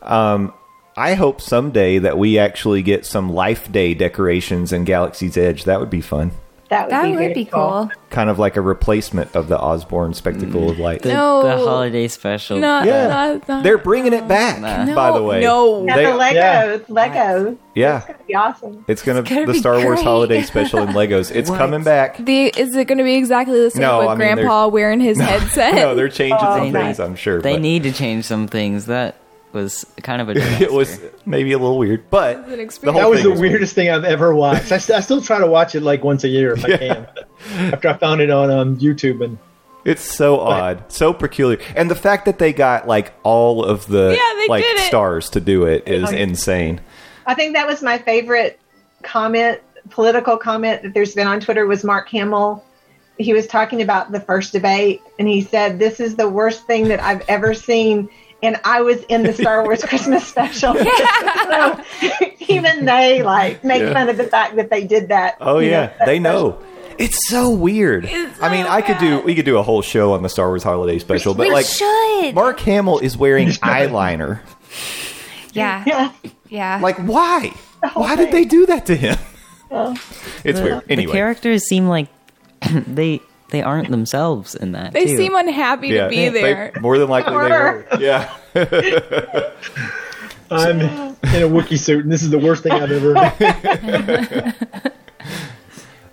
Um, I hope someday that we actually get some Life Day decorations in Galaxy's Edge. That would be fun. That would That be, would be cool. Kind of like a replacement of the Osborne Spectacle of Light. The, No. the holiday special. No, Yeah. not- not- They're bringing it back, Nah. by the way. No. Yeah, They- the Legos, yeah. Legos. Yeah. It's gonna be awesome. It's gonna, gonna the be Star Wars. Holiday Special in Legos. It's What? coming back. The is it going to be exactly the same No, with I mean, Grandpa wearing his *laughs* headset? no, they're changing Oh, some they- things. I'm sure. They but need to change some things. That was kind of a disaster. *laughs* it was maybe a little weird, but an the whole That was thing the weirdest thing I've ever watched. I, st- I still try to watch it like once a year if I can. After I found it on um, YouTube, and It's so odd, so peculiar, and the fact that they got like all of the Yeah, they like did stars to do it is insane. I think that was my favorite comment, political comment that there's been on Twitter was Mark Hamill. He was talking about the first debate, and he said, "This is the worst thing that I've ever seen." And I was in the Star Wars *laughs* Christmas special. *laughs* so even they like make Yeah. fun of the fact that they did that. Oh you yeah, that they special. know. It's so weird. It's I mean, so I could do we could do a whole show on the Star Wars Holiday Special, but we like should. Mark Hamill is wearing *laughs* eyeliner. yeah. Yeah. Yeah. Like why? whole Why did they do that to him? Oh. It's the, weird. the Anyway, characters seem like *clears throat* they they aren't themselves in that. They too. seem unhappy yeah, to be they- there. more than likely they were. *laughs* Were. Yeah. *laughs* I'm in a Wookiee suit, and this is the worst thing I've ever.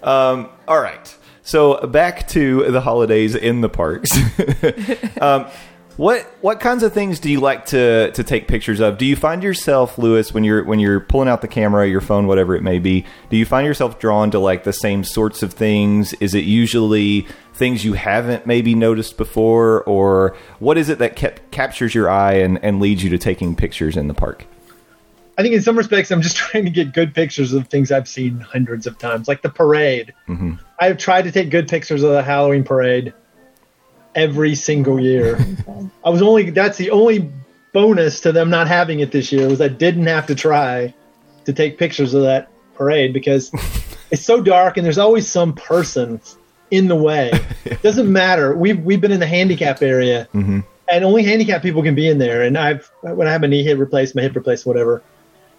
Done. *laughs* All right. So back to the holidays in the parks. um, what what kinds of things do you like to to take pictures of? Do you find yourself, Lewis, when you're when you're pulling out the camera, your phone, whatever it may be, do you find yourself drawn to like the same sorts of things? Is it usually things you haven't maybe noticed before, or what is it that kept, captures your eye and, and leads you to taking pictures in the park? I think in some respects, I'm just *laughs* trying to get good pictures of things I've seen hundreds of times, like the parade. Mm-hmm. I've tried to take good pictures of the Halloween parade every single year. I was only that's the only bonus to them not having it this year was I didn't have to try to take pictures of that parade because *laughs* it's so dark and there's always some person in the way. *laughs* It Doesn't matter. We've we've been in the handicap area mm-hmm. and only handicapped people can be in there. And I've when I have my knee hip replaced, my hip replaced, whatever.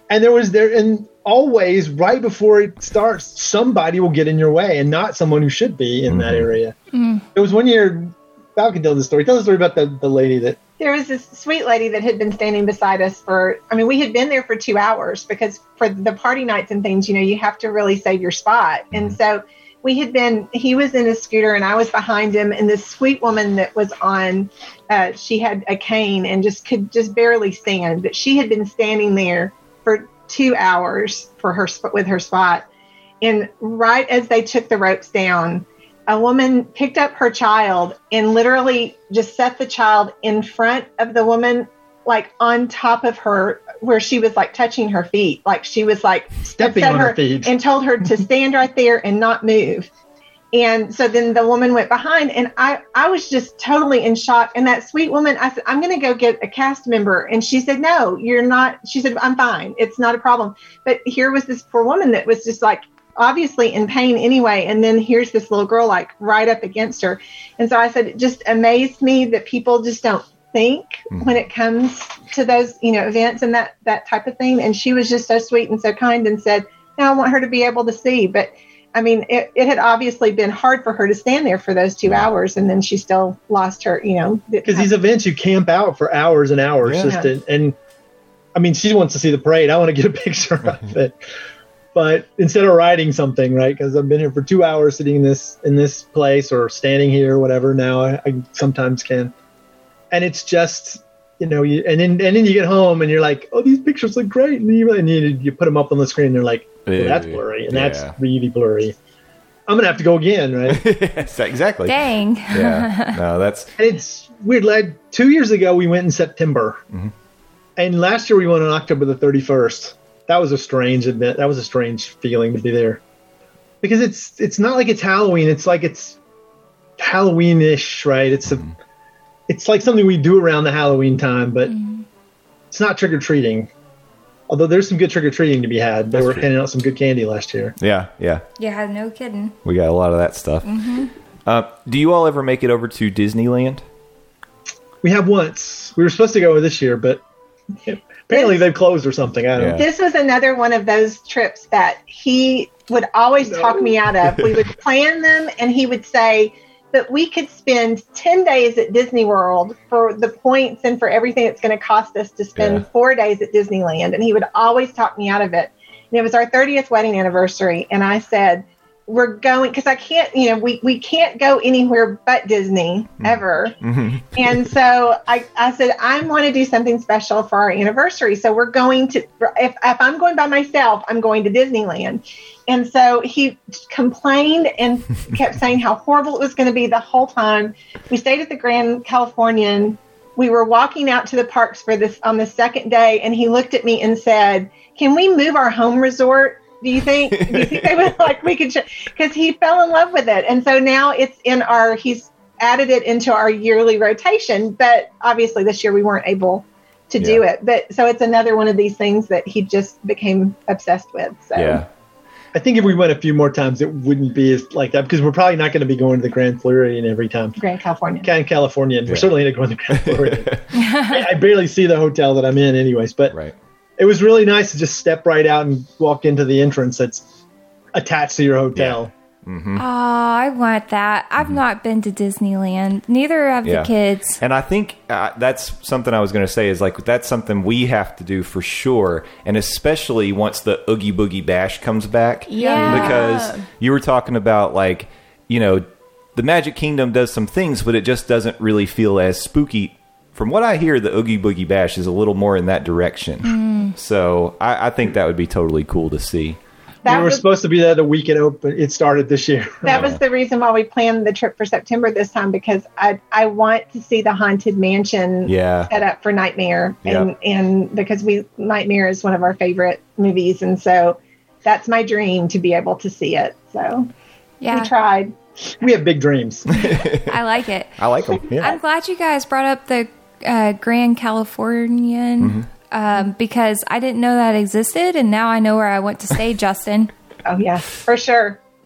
And there was there and always right before it starts, somebody will get in your way and not someone who should be in that mm-hmm. area. Mm. There was one year Val can tell the story. Tell the story about the, the lady that there was this sweet lady that had been standing beside us for i mean we had been there for two hours because for the party nights and things you know you have to really save your spot. And so we had been he was in a scooter and i was behind him and this sweet woman that was on uh, she had a cane and just could just barely stand but she had been standing there for two hours for her with her spot. And right as they took the ropes down a woman picked up her child and literally just set the child in front of the woman like on top of her where she was like touching her feet. Like she was like Stepping on her feet. and told her to stand right there and not move. And so then the woman went behind and i i was just totally in shock. And that sweet woman i said i'm going to go get a cast member. And she said no you're not. She said i'm fine. It's not a problem. But here was this poor woman that was just like obviously in pain anyway and then here's this little girl like right up against her. And so i said it just amazed me that people just don't think mm-hmm. when it comes to those you know events and that that type of thing. And she was just so sweet and so kind and said no i want her to be able to see. But i mean it, it had obviously been hard for her to stand there for those two hours and then she still lost her you know because these events you camp out for hours and hours Yeah. just to, and I mean she wants to see the parade. I want to get a *laughs* picture of it, but instead of riding something, right? Because I've been here for two hours sitting in this in this place or standing here, or whatever. Now I, I sometimes can, and it's just you know you and then and then you get home and you're like, oh these pictures look great, and you and you, you put them up on the screen, and they're like, well, that's blurry and Yeah. that's really blurry. I'm gonna have to go again, right? *laughs* yes, exactly. Dang. Yeah. No, that's And it's weird, lad. Two years ago, we went in September, mm-hmm. and last year we went on October the thirty first. That was a strange event. That was a strange feeling to be there, because it's it's not like it's Halloween. It's like it's Halloweenish, right? It's a mm-hmm. it's like something we do around the Halloween time, but mm-hmm. it's not trick or treating. Although there's some good trick or treating to be had. They were handing out some good candy last year. Yeah, yeah. Yeah, no kidding. We got a lot of that stuff. Mm-hmm. Uh, do you all ever make it over to Disneyland? We have once. We were supposed to go this year, but apparently This- they've closed or something. I don't Yeah. know. This was another one of those trips that he would always talk me out of. We would *laughs* plan them, and he would say, "But we could spend ten days at Disney World for the points and for everything it's going to cost us to spend Yeah. four days at Disneyland." And he would always talk me out of it. And it was our 30th wedding anniversary, and I said, "We're going because I can't, you know, we we can't go anywhere but Disney mm-hmm. ever." Mm-hmm. And so I, I said, I want to do something special for our anniversary. So we're going to, if, if I'm going by myself, I'm going to Disneyland. And so he complained and *laughs* kept saying how horrible it was going to be the whole time. We stayed at the Grand Californian. We were walking out to the parks for this on the second day, and he looked at me and said, "Can we move our home resort? Do you think? Do you think they would *laughs* like we could?" Because he fell in love with it, and so now it's in our. He's added it into our yearly rotation, but obviously this year we weren't able to do it. But so it's another one of these things that he just became obsessed with. So Yeah. I think if we went a few more times, it wouldn't be as like that because we're probably not going to be going to the Grand Floridian every time. Grand California. Grand Californian. Yeah. We're certainly not going to Grand *laughs* Floridian. I I barely see the hotel that I'm in, anyways. But Right. It was really nice to just step right out and walk into the entrance that's attached to your hotel. Mm-hmm. Oh, I want that. I've not been to Disneyland. Neither have Yeah. the kids. And I think uh, that's something I was going to say is like that's something we have to do for sure, and especially once the Oogie Boogie Bash comes back. Yeah. Because you were talking about like you know the Magic Kingdom does some things, but it just doesn't really feel as spooky. From what I hear, the Oogie Boogie Bash is a little more in that direction. So I, I think that would be totally cool to see. That we were was supposed to be there the week it opened. It started this year. *laughs* that was the reason why we planned the trip for September this time because I I want to see the haunted mansion Yeah. set up for Nightmare and Yeah. and because we Nightmare is one of our favorite movies and so that's my dream to be able to see it. So Yeah, we tried. we have big dreams. *laughs* I like it. I like them. Yeah. I'm glad you guys brought up the uh, Grand Californian Mm-hmm. um, because I didn't know that existed, and now I know where I want to stay, *laughs* Justin. Oh yeah, for sure. *laughs*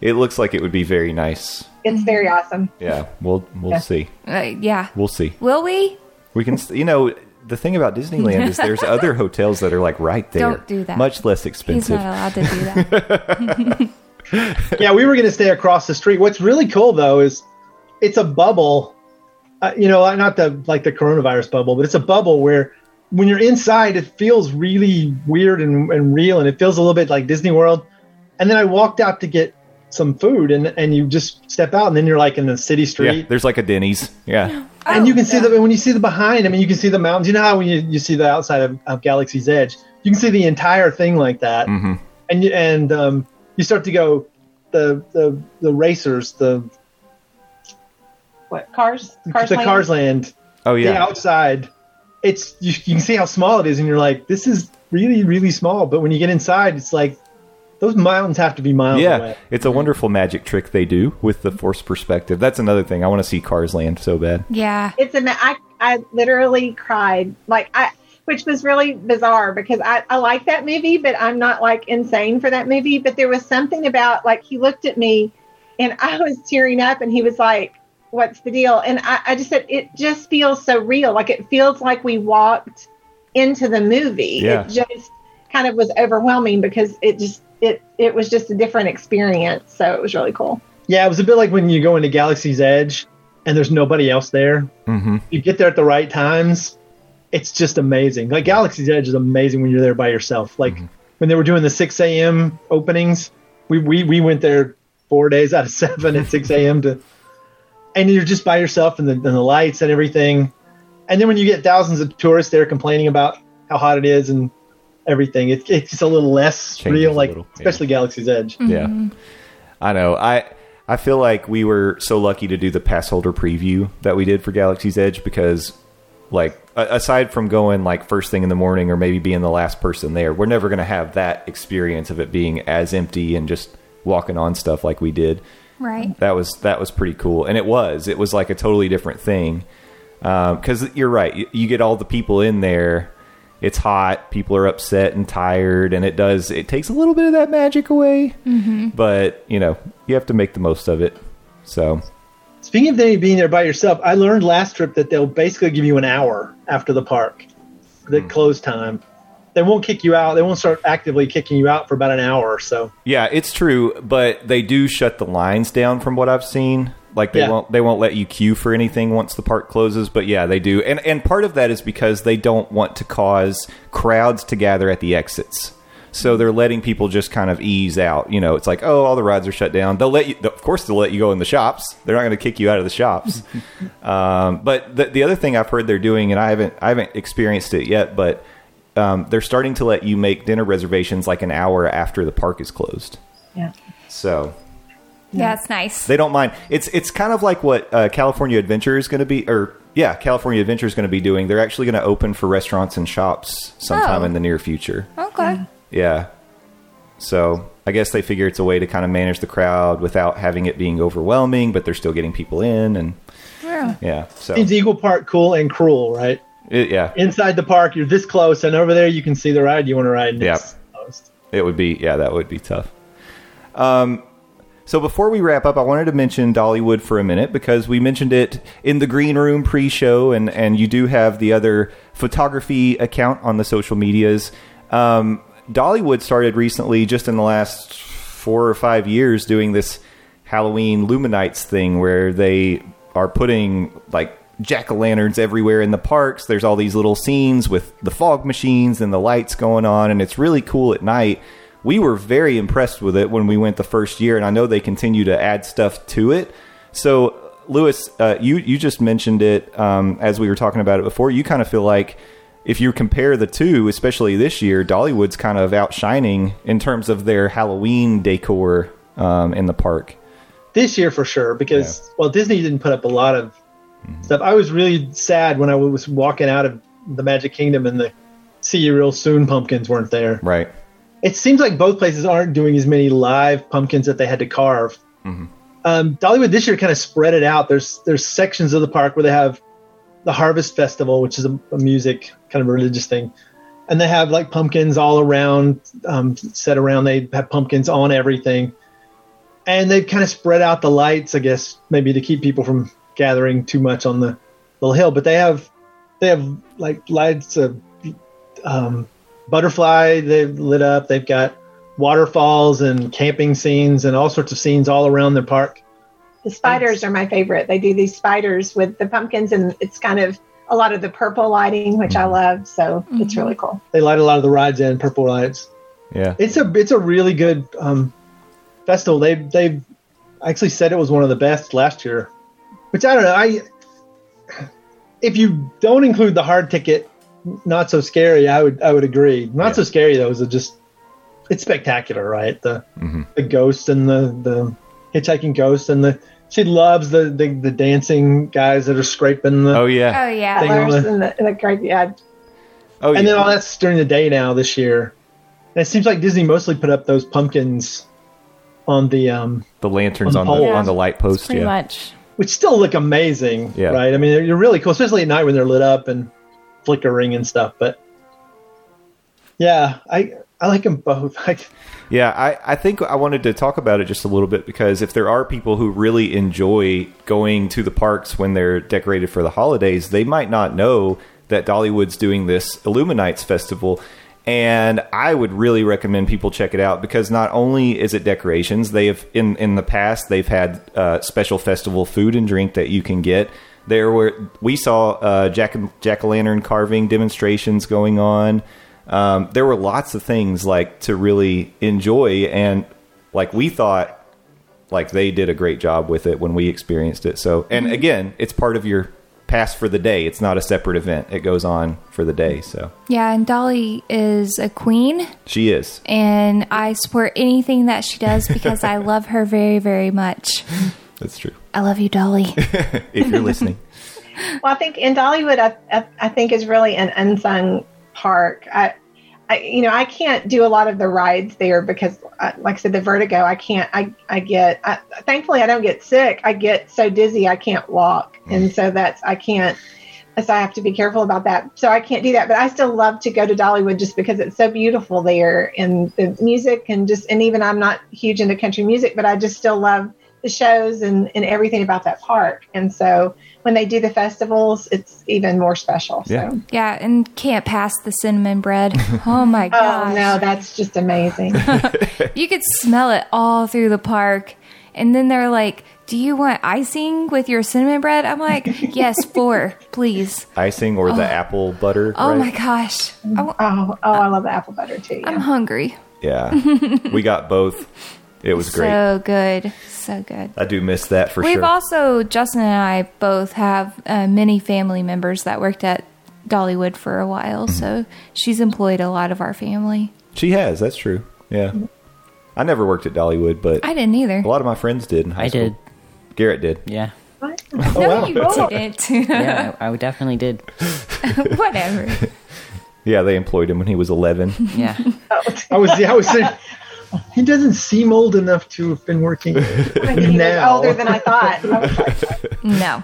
it looks like it would be very nice. It's very awesome. Yeah. We'll we'll Yeah. see. Uh, yeah. We'll see. Will we? We can, st- you know, the thing about Disneyland is there's other *laughs* hotels that are like right there. Don't do that. Much less He's expensive. not allowed to do that. yeah, we were going to stay across the street. What's really cool though is it's a bubble. Uh, you know, not the like the coronavirus bubble, but it's a bubble where when you're inside, it feels really weird and, and real, and it feels a little bit like Disney World. And then I walked out to get some food, and and you just step out, and then you're like in the city street. yeah, street, there's like a Denny's. Yeah. *laughs* and you can see yeah. the when you see the behind. I mean, you can see the mountains. You know how when you, you see the outside of, of Galaxy's Edge, you can see the entire thing like that hmm and you, and um, you start to go the the the racers the What cars? Cars. the Land? cars land Oh the yeah. outside it's you, you can see how small it is and you're like this is really really small but when you get inside it's like those mountains have to be miles Yeah, away it's a wonderful magic trick they do with the force perspective. That's another thing. I want to see Cars Land so bad. yeah. It's a. I I literally cried like I. Which was really bizarre because I, I like that movie, but I'm not like insane for that movie. But there was something about like he looked at me and I was tearing up and he was like, What's the deal? And I, I just said, It just feels so real. Like it feels like we walked into the movie. Yeah. It just kind of was overwhelming because it just it it was just a different experience. So it was really cool. yeah it was a bit like when you go into galaxy's edge and there's nobody else there hmm you get there at the right times it's just amazing like galaxy's edge is amazing when you're there by yourself like when they were doing the 6 a.m openings we, we we went there four days out of seven at 6 a.m to and you're just by yourself and the, and the lights and everything and then when you get thousands of tourists there complaining about how hot it is and everything it, it's just a little less Changes real like little, yeah. especially galaxy's edge mm-hmm. Yeah. I know. I I feel like we were so lucky to do the pass holder preview that we did for Galaxy's Edge because like aside from going like first thing in the morning or maybe being the last person there, we're never going to have that experience of it being as empty and just walking on stuff like we did. Right. That was that was pretty cool, and it was it was like a totally different thing. Because you're right, you, you get all the people in there, it's hot, people are upset and tired, and it does it takes a little bit of that magic away. Mm-hmm. But you know, you have to make the most of it. So Speaking of they being there by yourself, I learned last trip that they'll basically give you an hour after the park, the close time. They won't kick you out. They won't start actively kicking you out for about an hour or so. Yeah, it's true, but they do shut the lines down from what I've seen. Like they Yeah. won't they won't let you queue for anything once the park closes, but yeah, they do. And and part of that is because they don't want to cause crowds to gather at the exits. So they're letting people just kind of ease out. You know, it's like, oh, all the rides are shut down. They'll let you, of course, they'll let you go in the shops. They're not going to kick you out of the shops. *laughs* um, but the, the other thing I've heard they're doing, and I haven't, I haven't experienced it yet, but um, they're starting to let you make dinner reservations like an hour after the park is closed. Yeah. So Yeah, it's nice. they don't mind. It's it's kind of like what uh, California Adventure is going to be, or yeah, California Adventure is going to be doing. They're actually going to open for restaurants and shops sometime Oh. in the near future. Okay. Yeah. So I guess they figure it's a way to kind of manage the crowd without having it being overwhelming, but they're still getting people in, and Yeah. yeah. So Seems equal part cool and cruel, right? It, yeah, Inside the park, you're this close, and over there you can see the ride you want to ride. and Yep. it's closed. It would be, yeah, that would be tough. Um, so before we wrap up, I wanted to mention Dollywood for a minute because we mentioned it in the green room pre-show, and and you do have the other photography account on the social medias. Um, Dollywood started recently, just in the last four or five years, doing this Halloween LumiNights thing where they are putting like jack o' lanterns everywhere in the parks. There's all these little scenes with the fog machines and the lights going on, and it's really cool at night. We were very impressed with it when we went the first year, and I know they continue to add stuff to it. So, Lewis, uh, you you just mentioned it um, as we were talking about it before. You kind of feel like if you compare the two, especially this year, Dollywood's kind of outshining in terms of their Halloween decor um, in the park. this year for sure because well disney didn't put up a lot of stuff. I was really sad when i was walking out of the magic kingdom and the see you real soon pumpkins weren't there. Right. it seems like both places aren't doing as many live pumpkins that they had to carve. Um, dollywood this year kind of spread it out. There's there's sections of the park where they have the harvest festival which is a, a music kind of religious thing. And they have like pumpkins all around um, set around. They have pumpkins on everything. And they've kind of spread out the lights, I guess, maybe to keep people from gathering too much on the little hill. But they have they have like lights of um, butterfly they've lit up. They've got waterfalls and camping scenes and all sorts of scenes all around the park. The spiders are my favorite. They do these spiders with the pumpkins, and it's kind of a lot of the purple lighting, which I love. So it's really cool. They light a lot of the rides in purple lights. Yeah. It's a it's a really good um, festival. They they actually said it was one of the best last year, which I don't know. I if you don't include the hard ticket, not so scary. I would I would agree. Not so scary though. Is it just it's spectacular, right? The the ghost and the the hitchhiking ghost and the she loves the the, the dancing guys that are scraping the Oh yeah. Oh yeah. Thing on Colors the- and the, the graveyard. Oh yeah. and then all that's during the day now this year. And it seems like Disney mostly put up those pumpkins on the um, the lanterns on on the poles. on the light post. Pretty Yeah. much. Which still look amazing, Yeah. right? I mean, they're, they're really cool, especially at night when they're lit up and flickering and stuff. But yeah, I I like them both. *laughs* Like, Yeah, I, I think I wanted to talk about it just a little bit because if there are people who really enjoy going to the parks when they're decorated for the holidays, they might not know that Dollywood's doing this Illuminates festival. And I would really recommend people check it out because not only is it decorations, they have in in the past they've had uh, special festival food and drink that you can get. There were we saw uh, jack jack o' lantern carving demonstrations going on. Um, there were lots of things like to really enjoy, and like we thought, like they did a great job with it when we experienced it. So, and again, it's part of your pass for the day. It's not a separate event. It goes on for the day. So Yeah, and Dolly is a queen, she is. and I support anything that she does because I *laughs* love her very, very much. That's true. I love you, Dolly. *laughs* If you're listening, Well, I think in Dollywood, I, I, I think is really an unsung park. I, I, you know, I can't do a lot of the rides there because, uh, like I said, the vertigo. I can't. I, I get. I, thankfully, I don't get sick. I get so dizzy I can't walk, and so that's I can't. So I have to be careful about that. So I can't do that. But I still love to go to Dollywood just because it's so beautiful there and the music and just and even I'm not huge into country music, but I just still love the shows and, and everything about that park. And so when they do the festivals, it's even more special. So Yeah. Yeah, and can't pass the cinnamon bread. *laughs* Oh my gosh. Oh no, that's just amazing. *laughs* You could smell it all through the park. And then they're like, Do you want icing with your cinnamon bread? I'm like, *laughs* Yes, four, please. Icing or the oh. apple butter. Oh right? my gosh. I, oh, oh, I love the apple butter too. I'm hungry. Yeah. we got both. It was great. So good. So good. I do miss that for sure. We've also, Justin and I both have uh, many family members that worked at Dollywood for a while. Mm-hmm. So she's employed a lot of our family. she has. That's true. Yeah. I never worked at Dollywood, but I didn't either. a lot of my friends did. In high I school. did. Garrett did. Yeah. What? *laughs* no, you didn't. *laughs* Yeah, I, I definitely did. *laughs* Whatever. Yeah, they employed him when he was 11. Yeah. I was, I was saying, he doesn't seem old enough to have been working. *laughs* He now. older than I thought. I was like, *laughs* No.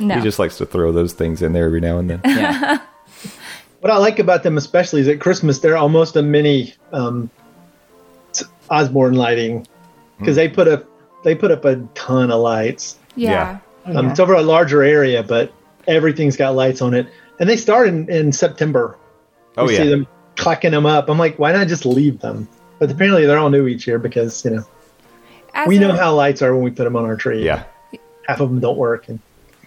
No. He just likes to throw those things in there every now and then. *laughs* Yeah. What I like about them, especially, is at Christmas they're almost a mini um, Osborne lighting because they put up they put up a ton of lights. yeah. Um, it's over a larger area, but everything's got lights on it, and they start in, in September. Oh, You yeah. see them clacking them up. I'm like, why not just leave them? But apparently they're all new each year because you know As we a- know how lights are when we put them on our tree. Yeah. half of them don't work. And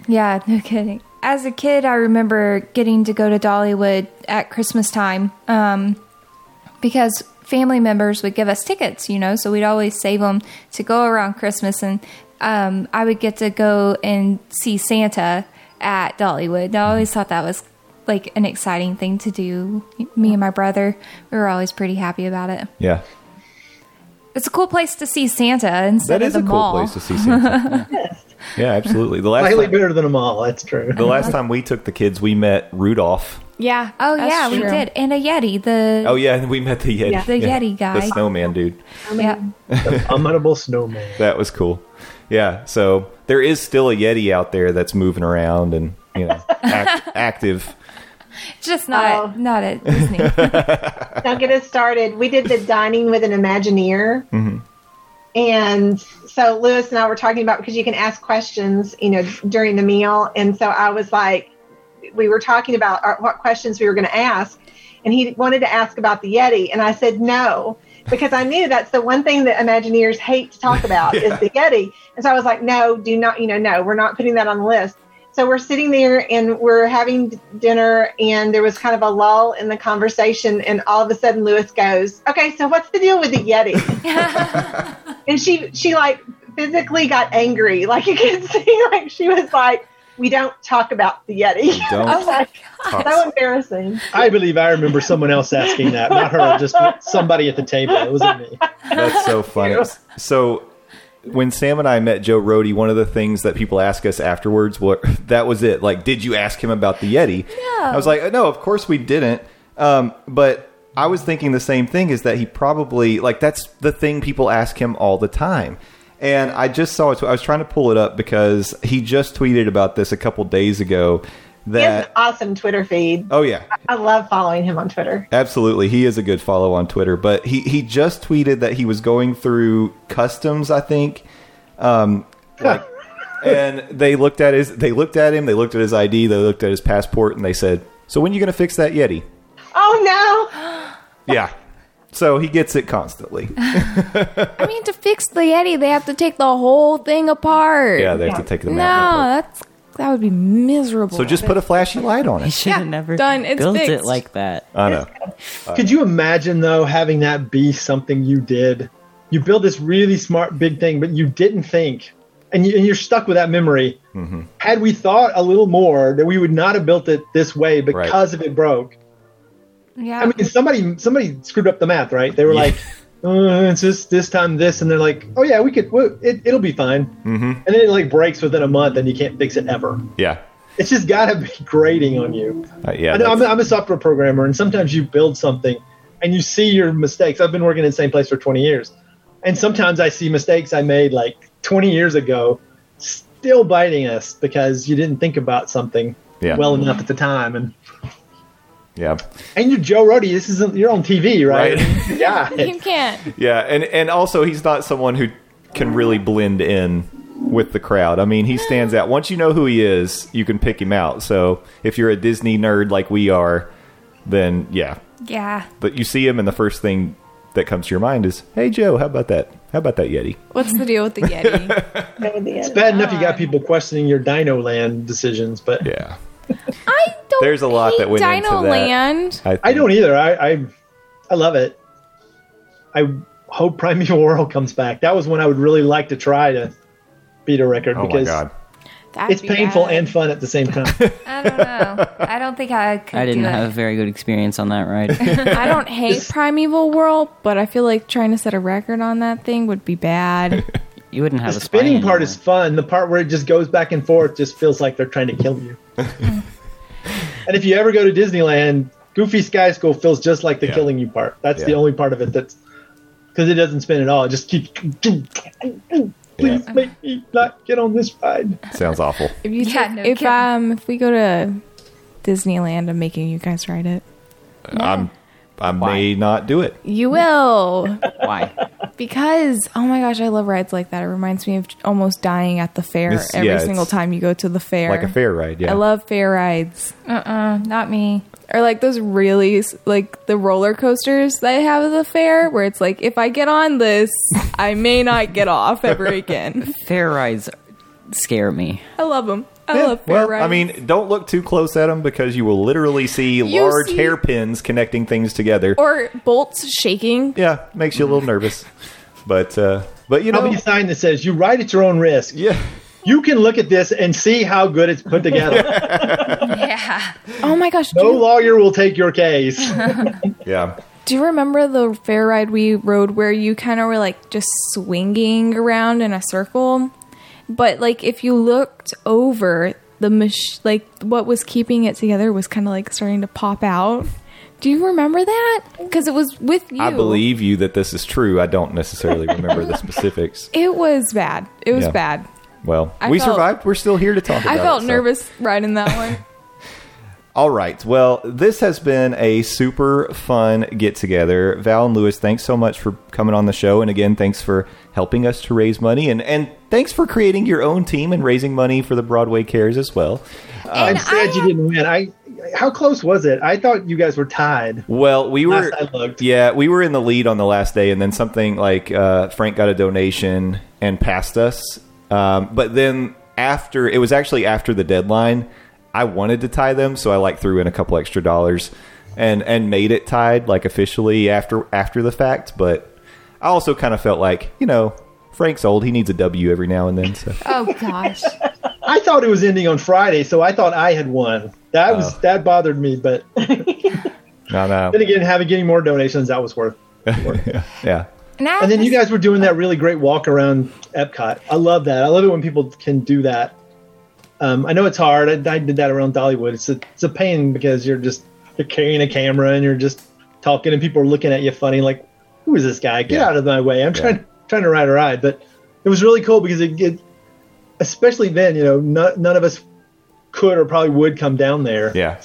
Yeah, *laughs* no kidding. As a kid, I remember getting to go to Dollywood at Christmas time um, because family members would give us tickets, you know, so we'd always save them to go around Christmas. And um, I would get to go and see Santa at Dollywood. And I always thought that was like an exciting thing to do. Me and my brother, we were always pretty happy about it. Yeah. It's a cool place to see Santa instead That of is the a cool place to see Santa. *laughs* yeah, absolutely. The last slightly time, better than them all. That's true. the last time we took the kids, we met Rudolph. Yeah. Oh that's yeah, we did, and a Yeti. The Oh yeah, and we met the Yeti. Yeah. The Yeti guy. the snowman dude. yeah. Abominable snowman. *laughs* That was cool. Yeah, so there is still a Yeti out there that's moving around and you know act, *laughs* active. Just not Oh. at, not at Disney. *laughs* Don't get us started. We did the dining with an Imagineer. Mm-hmm. And so Lewis and I were talking about because you can ask questions, you know, during the meal. And so I was like, we were talking about our, what questions we were going to ask. And he wanted to ask about the Yeti. And I said, no, because I knew that's the one thing that Imagineers hate to talk about *laughs* is the Yeti. And so I was like, no, do not, you know, no, we're not putting that on the list. So we're sitting there and we're having dinner, and there was kind of a lull in the conversation. And all of a sudden, Lewis goes, "Okay, so what's the deal with the Yeti?" *laughs* *laughs* and she she like physically got angry, like you can *laughs* see, like she was like, "We don't talk about the Yeti." Don't I was like, oh talk- so embarrassing. I believe I remember someone else asking that, not her, just somebody at the table. It wasn't me. That's so funny. So when Sam and I met Joe Rohde, one of the things that people ask us afterwards, what *laughs* that was it. Like, did you ask him about the Yeti? No. I was like, no, of course we didn't. Um, but I was thinking the same thing is that he probably like that's the thing people ask him all the time. And I just saw it. I was trying to pull it up because he just tweeted about this a couple days ago. He has an That awesome Twitter feed. oh yeah, I love following him on Twitter. Absolutely, he is a good follow on Twitter. But he he just tweeted that he was going through customs, I think, um, like, *laughs* and they looked at his they looked at him, they looked at his ID, they looked at his passport, and they said, "So when you going to fix that Yeti?" Oh no! *gasps* Yeah. So he gets it constantly. *laughs* I mean, to fix the Yeti, they have to take the whole thing apart. Yeah, they have to take the no, magnet. that's that would be miserable. So just put a flashy light on He it. should have Yeah, never done. It's built it like that. I know. Could you imagine though having that be something you did? You build this really smart big thing, but you didn't think, and, you, and you're stuck with that memory. Mm-hmm. Had we thought a little more, that we would not have built it this way because if it broke. Yeah. I mean, somebody somebody screwed up the math, right? They were Yeah. like, *laughs* uh, "It's just this time this," and they're like, "Oh yeah, we could. Well, it, it'll be fine." Mm-hmm. And then it like breaks within a month, and you can't fix it ever. Yeah. It's just got to be *laughs* grating on you. Uh, yeah. I know I'm, I'm a software programmer, and sometimes you build something and you see your mistakes. I've been working in the same place for 20 years, and sometimes I see mistakes I made like 20 years ago still biting us because you didn't think about something Yeah. well enough at the time. And yeah. and you're Joe Rohde. This isn't you're on TV, right? Right. *laughs* yeah. *laughs* You can't. Yeah, and and also he's not someone who can really blend in with the crowd. I mean, he stands out. Once you know who he is, you can pick him out. So if you're a Disney nerd like we are, then yeah. Yeah. But you see him, and the first thing that comes to your mind is, "Hey Joe, how about that? How about that Yeti?" What's the deal with the Yeti? *laughs* It's bad enough you got people questioning your Dino Land decisions, but Yeah, I don't. There's a lot hate that went into Dino that. Land. I, I don't either. I, I I love it. I hope *laughs* Primeval World comes back. That was one I would really like to try to beat a record Oh my because god. That'd it's be painful bad. and fun at the same time. *laughs* *laughs* I don't know. I don't think I could I didn't do have a very good experience on that ride. I don't hate Primeval World, but I feel like trying to set a record on that thing would be bad. You wouldn't have the a spine spinning part is fun. The part where it just goes back and forth just feels like they're trying to kill you. *laughs* and if you ever go to Disneyland, Goofy Sky School feels just like the Yeah. killing you part. That's the only part of it that's because it doesn't spin at all. It just keeps. Please make me not get on this ride. Sounds awful. If you Yeah, no if kidding. um if we go to Disneyland, I'm making you guys ride it. I'm. I may not do it. You will. Why? Because oh my gosh, I love rides like that. It reminds me of almost dying at the fair It's- every yeah, single it's time you go to the fair. Like a fair ride. Yeah. I love fair rides. Uh-uh, not me. Or like those really like the roller coasters they have at the fair where it's like if I get on this, I may not get off ever again. *laughs* Fair rides scare me. I love them. I Yeah, love fair well, rides. I mean, don't look too close at them because you will literally see You large see- hairpins connecting things together. or bolts shaking. yeah, makes you a little nervous. But uh, but you know, how know, a sign that says you ride at your own risk? yeah, You can look at this and see how good it's put together. *laughs* Yeah. Oh my gosh, no you, lawyer will take your case. *laughs* yeah, do you remember the fair ride we rode where you kind of were like just swinging around in a circle? But like if you looked over, the mach- like what was keeping it together was kind of like starting to pop out. Do you remember that? Because it was with you. I believe you that this is true. I don't necessarily remember the *laughs* specifics. it was bad. It was Yeah. bad. Well, I we felt- survived. We're still here to talk about I it. felt so. nervous riding that one. *laughs* All right. Well, this has been a super fun get together. Val and Lewis, thanks so much for coming on the show. And again, thanks for helping us to raise money. And, and thanks for creating your own team and raising money for the Broadway Cares as well. I'm sad you didn't win. I. How close was it? I thought you guys were tied. Well, we were. Last I looked. Yeah, we were in the lead on the last day, and then something like uh, Frank got a donation and passed us. Um, but then after, it was actually after the deadline. I wanted to tie them, so I like threw in a couple extra dollars and and made it tied like officially after after the fact. But I also kind of felt like you know Frank's old; he needs a W every now and then. So *laughs* Oh gosh. I thought it was ending on Friday, so I thought I had won. That was Oh. that bothered me, but *laughs* no, no, then again, having getting more donations that was worth. *laughs* yeah. And, And then you guys were doing that really great walk around Epcot. I love that. I love it when people can do that. Um, I know it's hard. I, I did that around Dollywood. It's a it's a pain because you're just you're carrying a camera and you're just talking and people are looking at you funny like, who is this guy? Get Yeah. out of my way. I'm trying trying to ride a ride. But it was really cool because it, it especially then, you know, no, none of us could or probably would come down there. Yeah.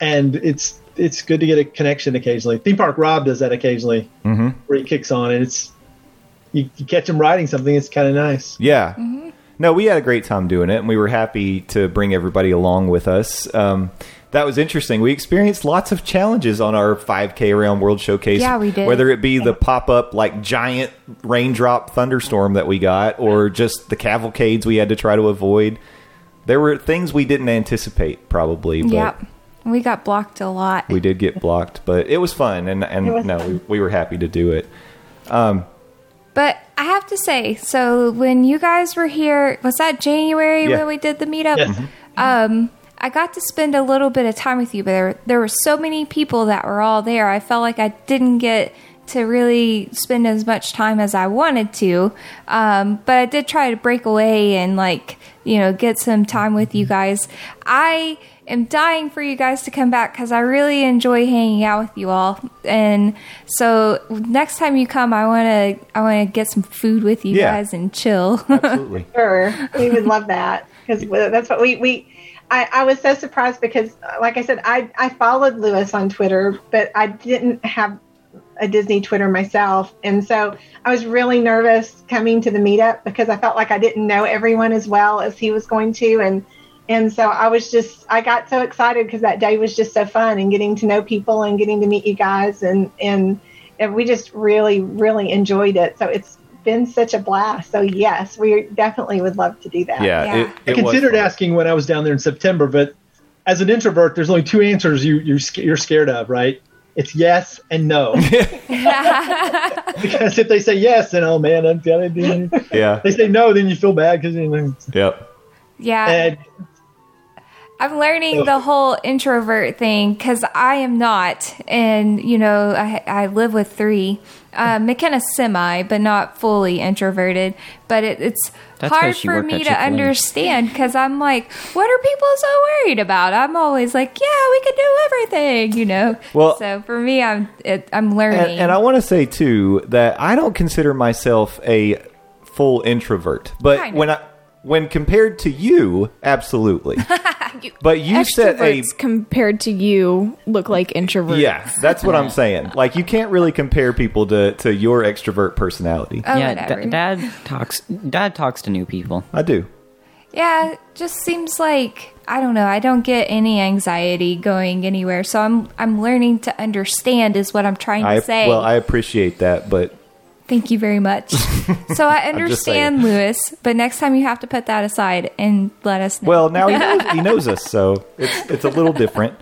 And it's it's good to get a connection occasionally. Theme Park Rob does that occasionally, hmm where he kicks on and it's you, you catch him riding something. It's kind of nice. Yeah. No, we had a great time doing it, and we were happy to bring everybody along with us. Um, that was interesting. We experienced lots of challenges on our 5K around World Showcase. Yeah, we did. Whether it be the pop up, like giant raindrop thunderstorm that we got, or just the cavalcades we had to try to avoid. There were things we didn't anticipate, probably. But Yep. We got blocked a lot. We did get blocked, but it was fun, and, and was no, fun. we, we were happy to do it. But I have to say, so when you guys were here, was that January Yeah. when we did the meetup? Yes. Um, I got to spend a little bit of time with you, but there, there were so many people that were all there. I felt like I didn't get to really spend as much time as I wanted to. Um, but I did try to break away and like, you know, get some time with you guys. I am dying for you guys to come back because I really enjoy hanging out with you all. And so next time you come, I want to, I want to get some food with you Yeah. guys and chill. *laughs* Absolutely. Sure, we would love that because that's what we we. I, I was so surprised because, like I said, I, I followed Lewis on Twitter, but I didn't have a Disney Twitter myself. And so I was really nervous coming to the meetup because I felt like I didn't know everyone as well as he was going to. And and so I was just I got so excited because that day was just so fun and getting to know people and getting to meet you guys and and, and we just really really enjoyed it. So it's been such a blast. So yes, we definitely would love to do that. Yeah, Yeah. It, I it was considered asking when I was down there in September, but as an introvert, there's only two answers you you sca- you're scared of, right? It's yes and no. *laughs* *laughs* because if they say yes, then oh man, I'm telling you. Yeah. They say no, then you feel bad because you know. Yep. Yeah. And I'm learning the whole introvert thing because I am not, and you know, I, I live with three. Uh, McKenna's semi, but not fully introverted. But it, it's That's hard 'cause you for me to understand because I'm like, what are people so worried about? I'm always like, yeah, we can do everything, you know. Well- so for me, I'm it, I'm learning. And, and I want to say too that I don't consider myself a full introvert, but Kind of. when I when compared to you, absolutely. *laughs* but you said a compared to you look like introverts. yeah. That's what I'm saying. Like you can't really compare people to to your extrovert personality. oh, yeah, d- dad talks. Dad talks to new people. I do. Yeah, just seems like I don't know. I don't get any anxiety going anywhere, so I'm I'm learning to understand is what I'm trying to say. well, I appreciate that, but Thank you very much. so I *laughs* understand, Louis, but next time you have to put that aside and let us know. well, now he knows, he *laughs* knows us, so it's it's a little different.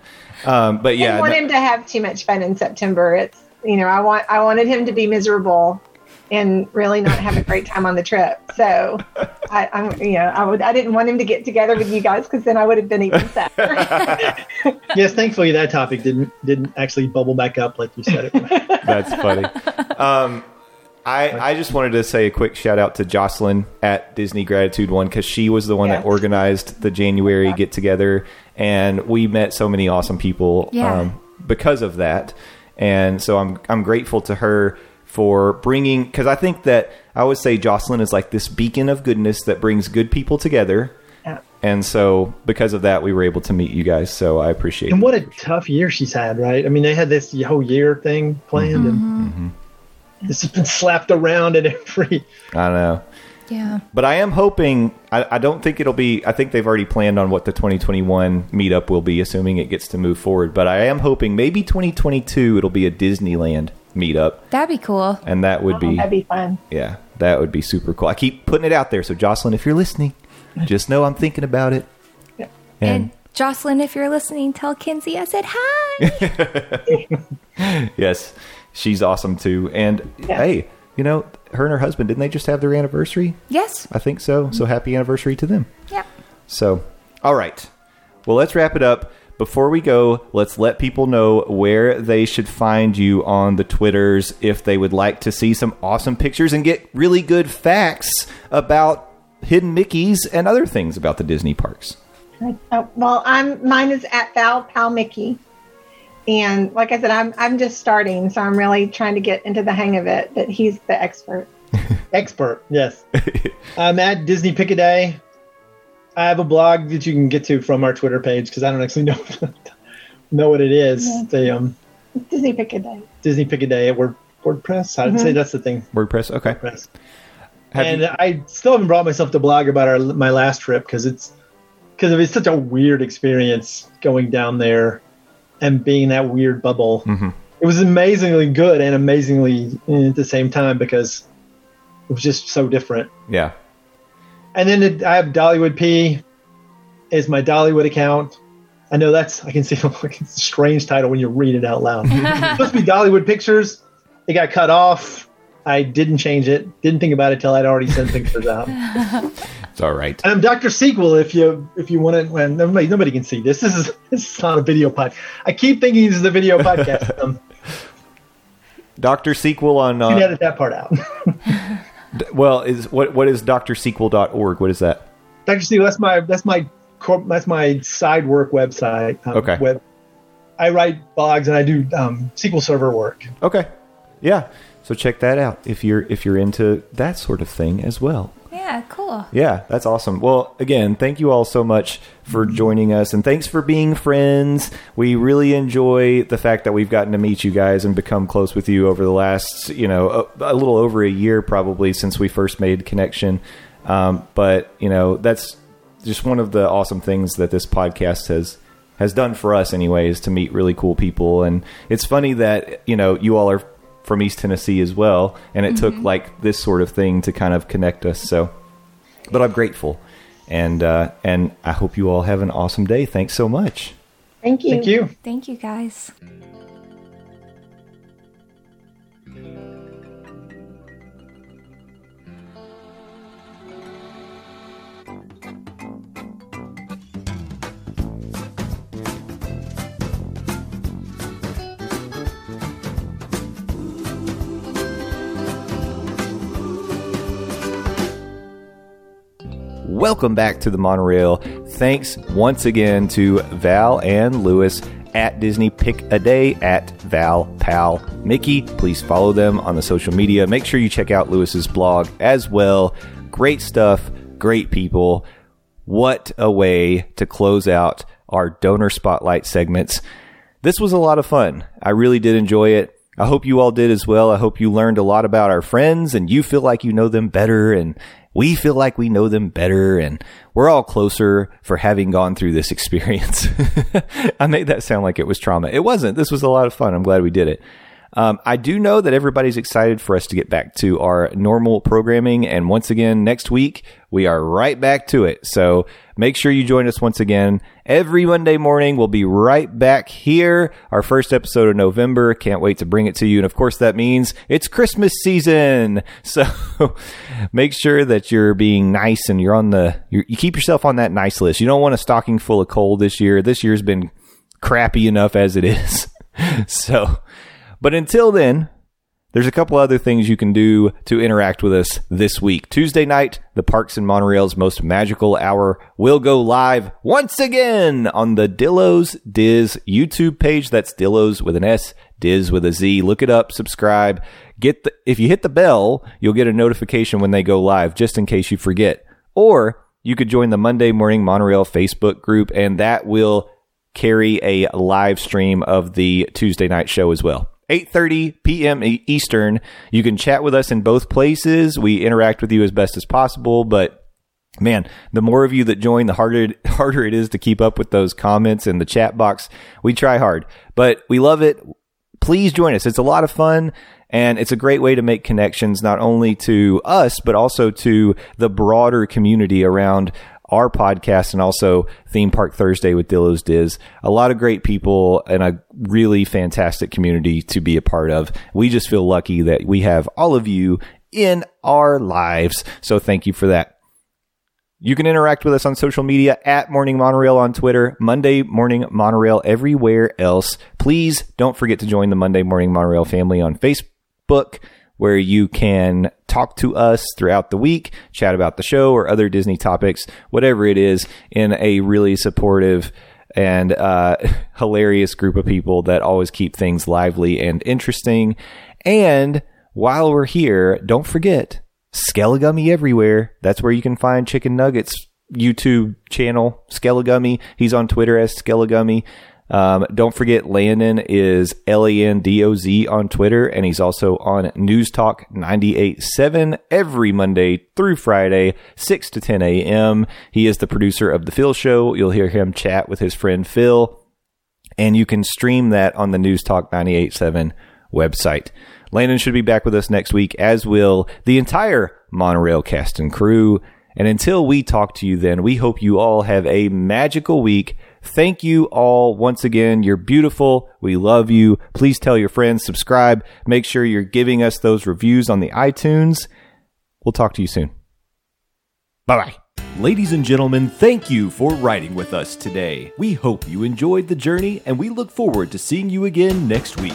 Um, but I yeah, didn't want no- him to have too much fun in September. It's you know I want I wanted him to be miserable and really not have a great time on the trip. So I, I'm you know I would I didn't want him to get together with you guys because then I would have been even sadder. *laughs* yes, thankfully that topic didn't didn't actually bubble back up like you said it. That's funny. Um, I, I just wanted to say a quick shout out to Jocelyn at Disney Gratitude One because she was the one that organized the January get together, and we met so many awesome people Yeah. um, because of that. And so I'm I'm grateful to her for bringing because I think that I would say Jocelyn is like this beacon of goodness that brings good people together. And so because of that, we were able to meet you guys. So I appreciate and it. what a tough year she's had, right? I mean, they had this whole year thing planned, and this has been slapped around at every. I don't know. yeah. But I am hoping. I, I don't think it'll be. I think they've already planned on what the 2021 meetup will be, assuming it gets to move forward. But I am hoping maybe 2022 it'll be a Disneyland meetup, That'd be cool. and that would be That'd be fun. yeah, that would be super cool. I keep putting it out there, so Jocelyn, if you're listening, just know I'm thinking about it. Yeah. And Jocelyn, if you're listening, tell Kinsey I said hi. *laughs* yes, she's awesome too. And Yeah. hey, you know, her and her husband didn't they just have their anniversary? yes. I think so. So mm-hmm. happy anniversary to them. Yep. So, all right. Well, let's wrap it up. Before we go, let's let people know where they should find you on the Twitters if they would like to see some awesome pictures and get really good facts about hidden Mickeys and other things about the Disney parks. Oh, well, I'm mine is at Val Pal Mickey, and like I said, I'm I'm just starting, so I'm really trying to get into the hang of it. But he's the expert. *laughs* Expert, yes. *laughs* I'm at Disney Pick a Day. I have a blog that you can get to from our Twitter page because I don't actually *laughs* know know what it is. Yeah. It's um, Disney Pick a Day. Disney Pick a Day at Word, WordPress. I'd say that's the thing. WordPress. Okay. WordPress. Have and you- I still haven't brought myself to blog about our my last trip because it's because it was such a weird experience going down there and being in that weird bubble. Mhm. It was amazingly good and amazingly eh, at the same time because it was just so different. yeah. And then it, I have Dollywood P is my Dollywood account. I know that's I can see like it's *laughs* a strange title when you read it out loud. it's *laughs* supposed to be Dollywood Pictures. It got cut off. I didn't change it. Didn't think about it till I'd already sent pictures out. *laughs* It's all right. I'm Doctor Sequel. If you if you want to, well, nobody nobody can see this. This is *laughs* this is not a video pod. I keep thinking this is a video podcast. *laughs* Um, Doctor Sequel on. you can Uh, edit that part out. *laughs* well, is what what is drsql.org? What is that? Doctor Sequel. That's my that's my corp, that's my side work website. um, Okay. Web. I write blogs and I do um, SQL Server work. Okay. Yeah. So check that out if you're if you're into that sort of thing as well. Yeah. Cool. Yeah, that's awesome. Well, again, thank you all so much for joining us and thanks for being friends. We really enjoy the fact that we've gotten to meet you guys and become close with you over the last, you know, a, a little over a year probably since we first made connection. Um, but, you know, that's just one of the awesome things that this podcast has has done for us anyways to meet really cool people and it's funny that you know you all are from East Tennessee as well and it took like this sort of thing to kind of connect us so but I'm grateful and uh, and I hope you all have an awesome day thanks so much Thank you. Thank you. Thank you guys. Welcome back to the monorail. Thanks once again to Val and Louis at Disney Pick a Day at Val Pal Mickey. Please follow them on the social media. Make sure you check out Louis's blog as well. Great stuff, great people. What a way to close out our donor spotlight segments. This was a lot of fun. I really did enjoy it. I hope you all did as well. I hope you learned a lot about our friends and you feel like you know them better and we feel like we know them better and we're all closer for having gone through this *laughs* experience. *laughs* I made that sound like it was trauma. It wasn't. This was a lot of fun. I'm glad we did it. Um, I do know that everybody's excited for us to get back to our normal programming. And once again, next week, we are right back to it. So make sure you join us once again. Every Monday morning, we'll be right back here. Our first episode of November. Can't wait to bring it to you. And of course, that means it's Christmas season. *laughs* So make sure that you're being nice and you're on the, you're, you keep yourself on that nice list. You don't want a stocking full of coal this year. This year's been crappy enough as it is. *laughs* so, but until then, there's a couple other things you can do to interact with us this week. Tuesday night, the Parks and Monorail's most magical hour will go live once again on the Dillos Diz YouTube page. That's Dillos with an S, Diz with a Z. Look it up, subscribe. Get the, if you hit the bell, you'll get a notification when they go live, just in case you forget. Or you could join the Monday Morning Monorail Facebook group, and that will carry a live stream of the Tuesday night show as well. 8:30 p.m. Eastern. You can chat with us in both places. We interact with you as best as possible, but man, the more of you that join, the harder *laughs* harder it is to keep up with those comments in the chat box. We try hard, but we love it. Please join us. It's a lot of fun. And it's a great way to make connections, not only to us, but also to the broader community around our podcast and also Theme Park Thursday with Dillo's Diz. A lot of great people and a really fantastic community to be a part of. We just feel lucky that we have all of you in our lives. So thank you for that. You can interact with us on social media at Morning Monorail on Twitter, Monday Morning Monorail everywhere else. Please don't forget to join the Monday Morning Monorail family on Facebook where you can talk to us throughout the week, chat about the show or other Disney topics, whatever it is, in a really supportive and uh, *laughs* hilarious group of people that always keep things lively and interesting. And while we're here, don't forget Skelligummy everywhere. That's where you can find Chicken Nuggets YouTube channel, Skelligummy. He's on Twitter as Skelligummy. Um, don't forget, Landon is L A N D O Z on Twitter, and he's also on News Talk 98.7 every Monday through Friday, 6 to 10 a.m. He is the producer of The Phil Show. You'll hear him chat with his friend Phil, and you can stream that on the News Talk 98.7 website. Landon should be back with us next week, as will the entire Monorail cast and crew. And until we talk to you then, we hope you all have a magical week. Thank you all once again. You're beautiful. We love you. Please tell your friends, subscribe. Make sure you're giving us those reviews on the iTunes. We'll talk to you soon. Bye bye. Ladies and gentlemen, thank you for riding with us today. We hope you enjoyed the journey and we look forward to seeing you again next week.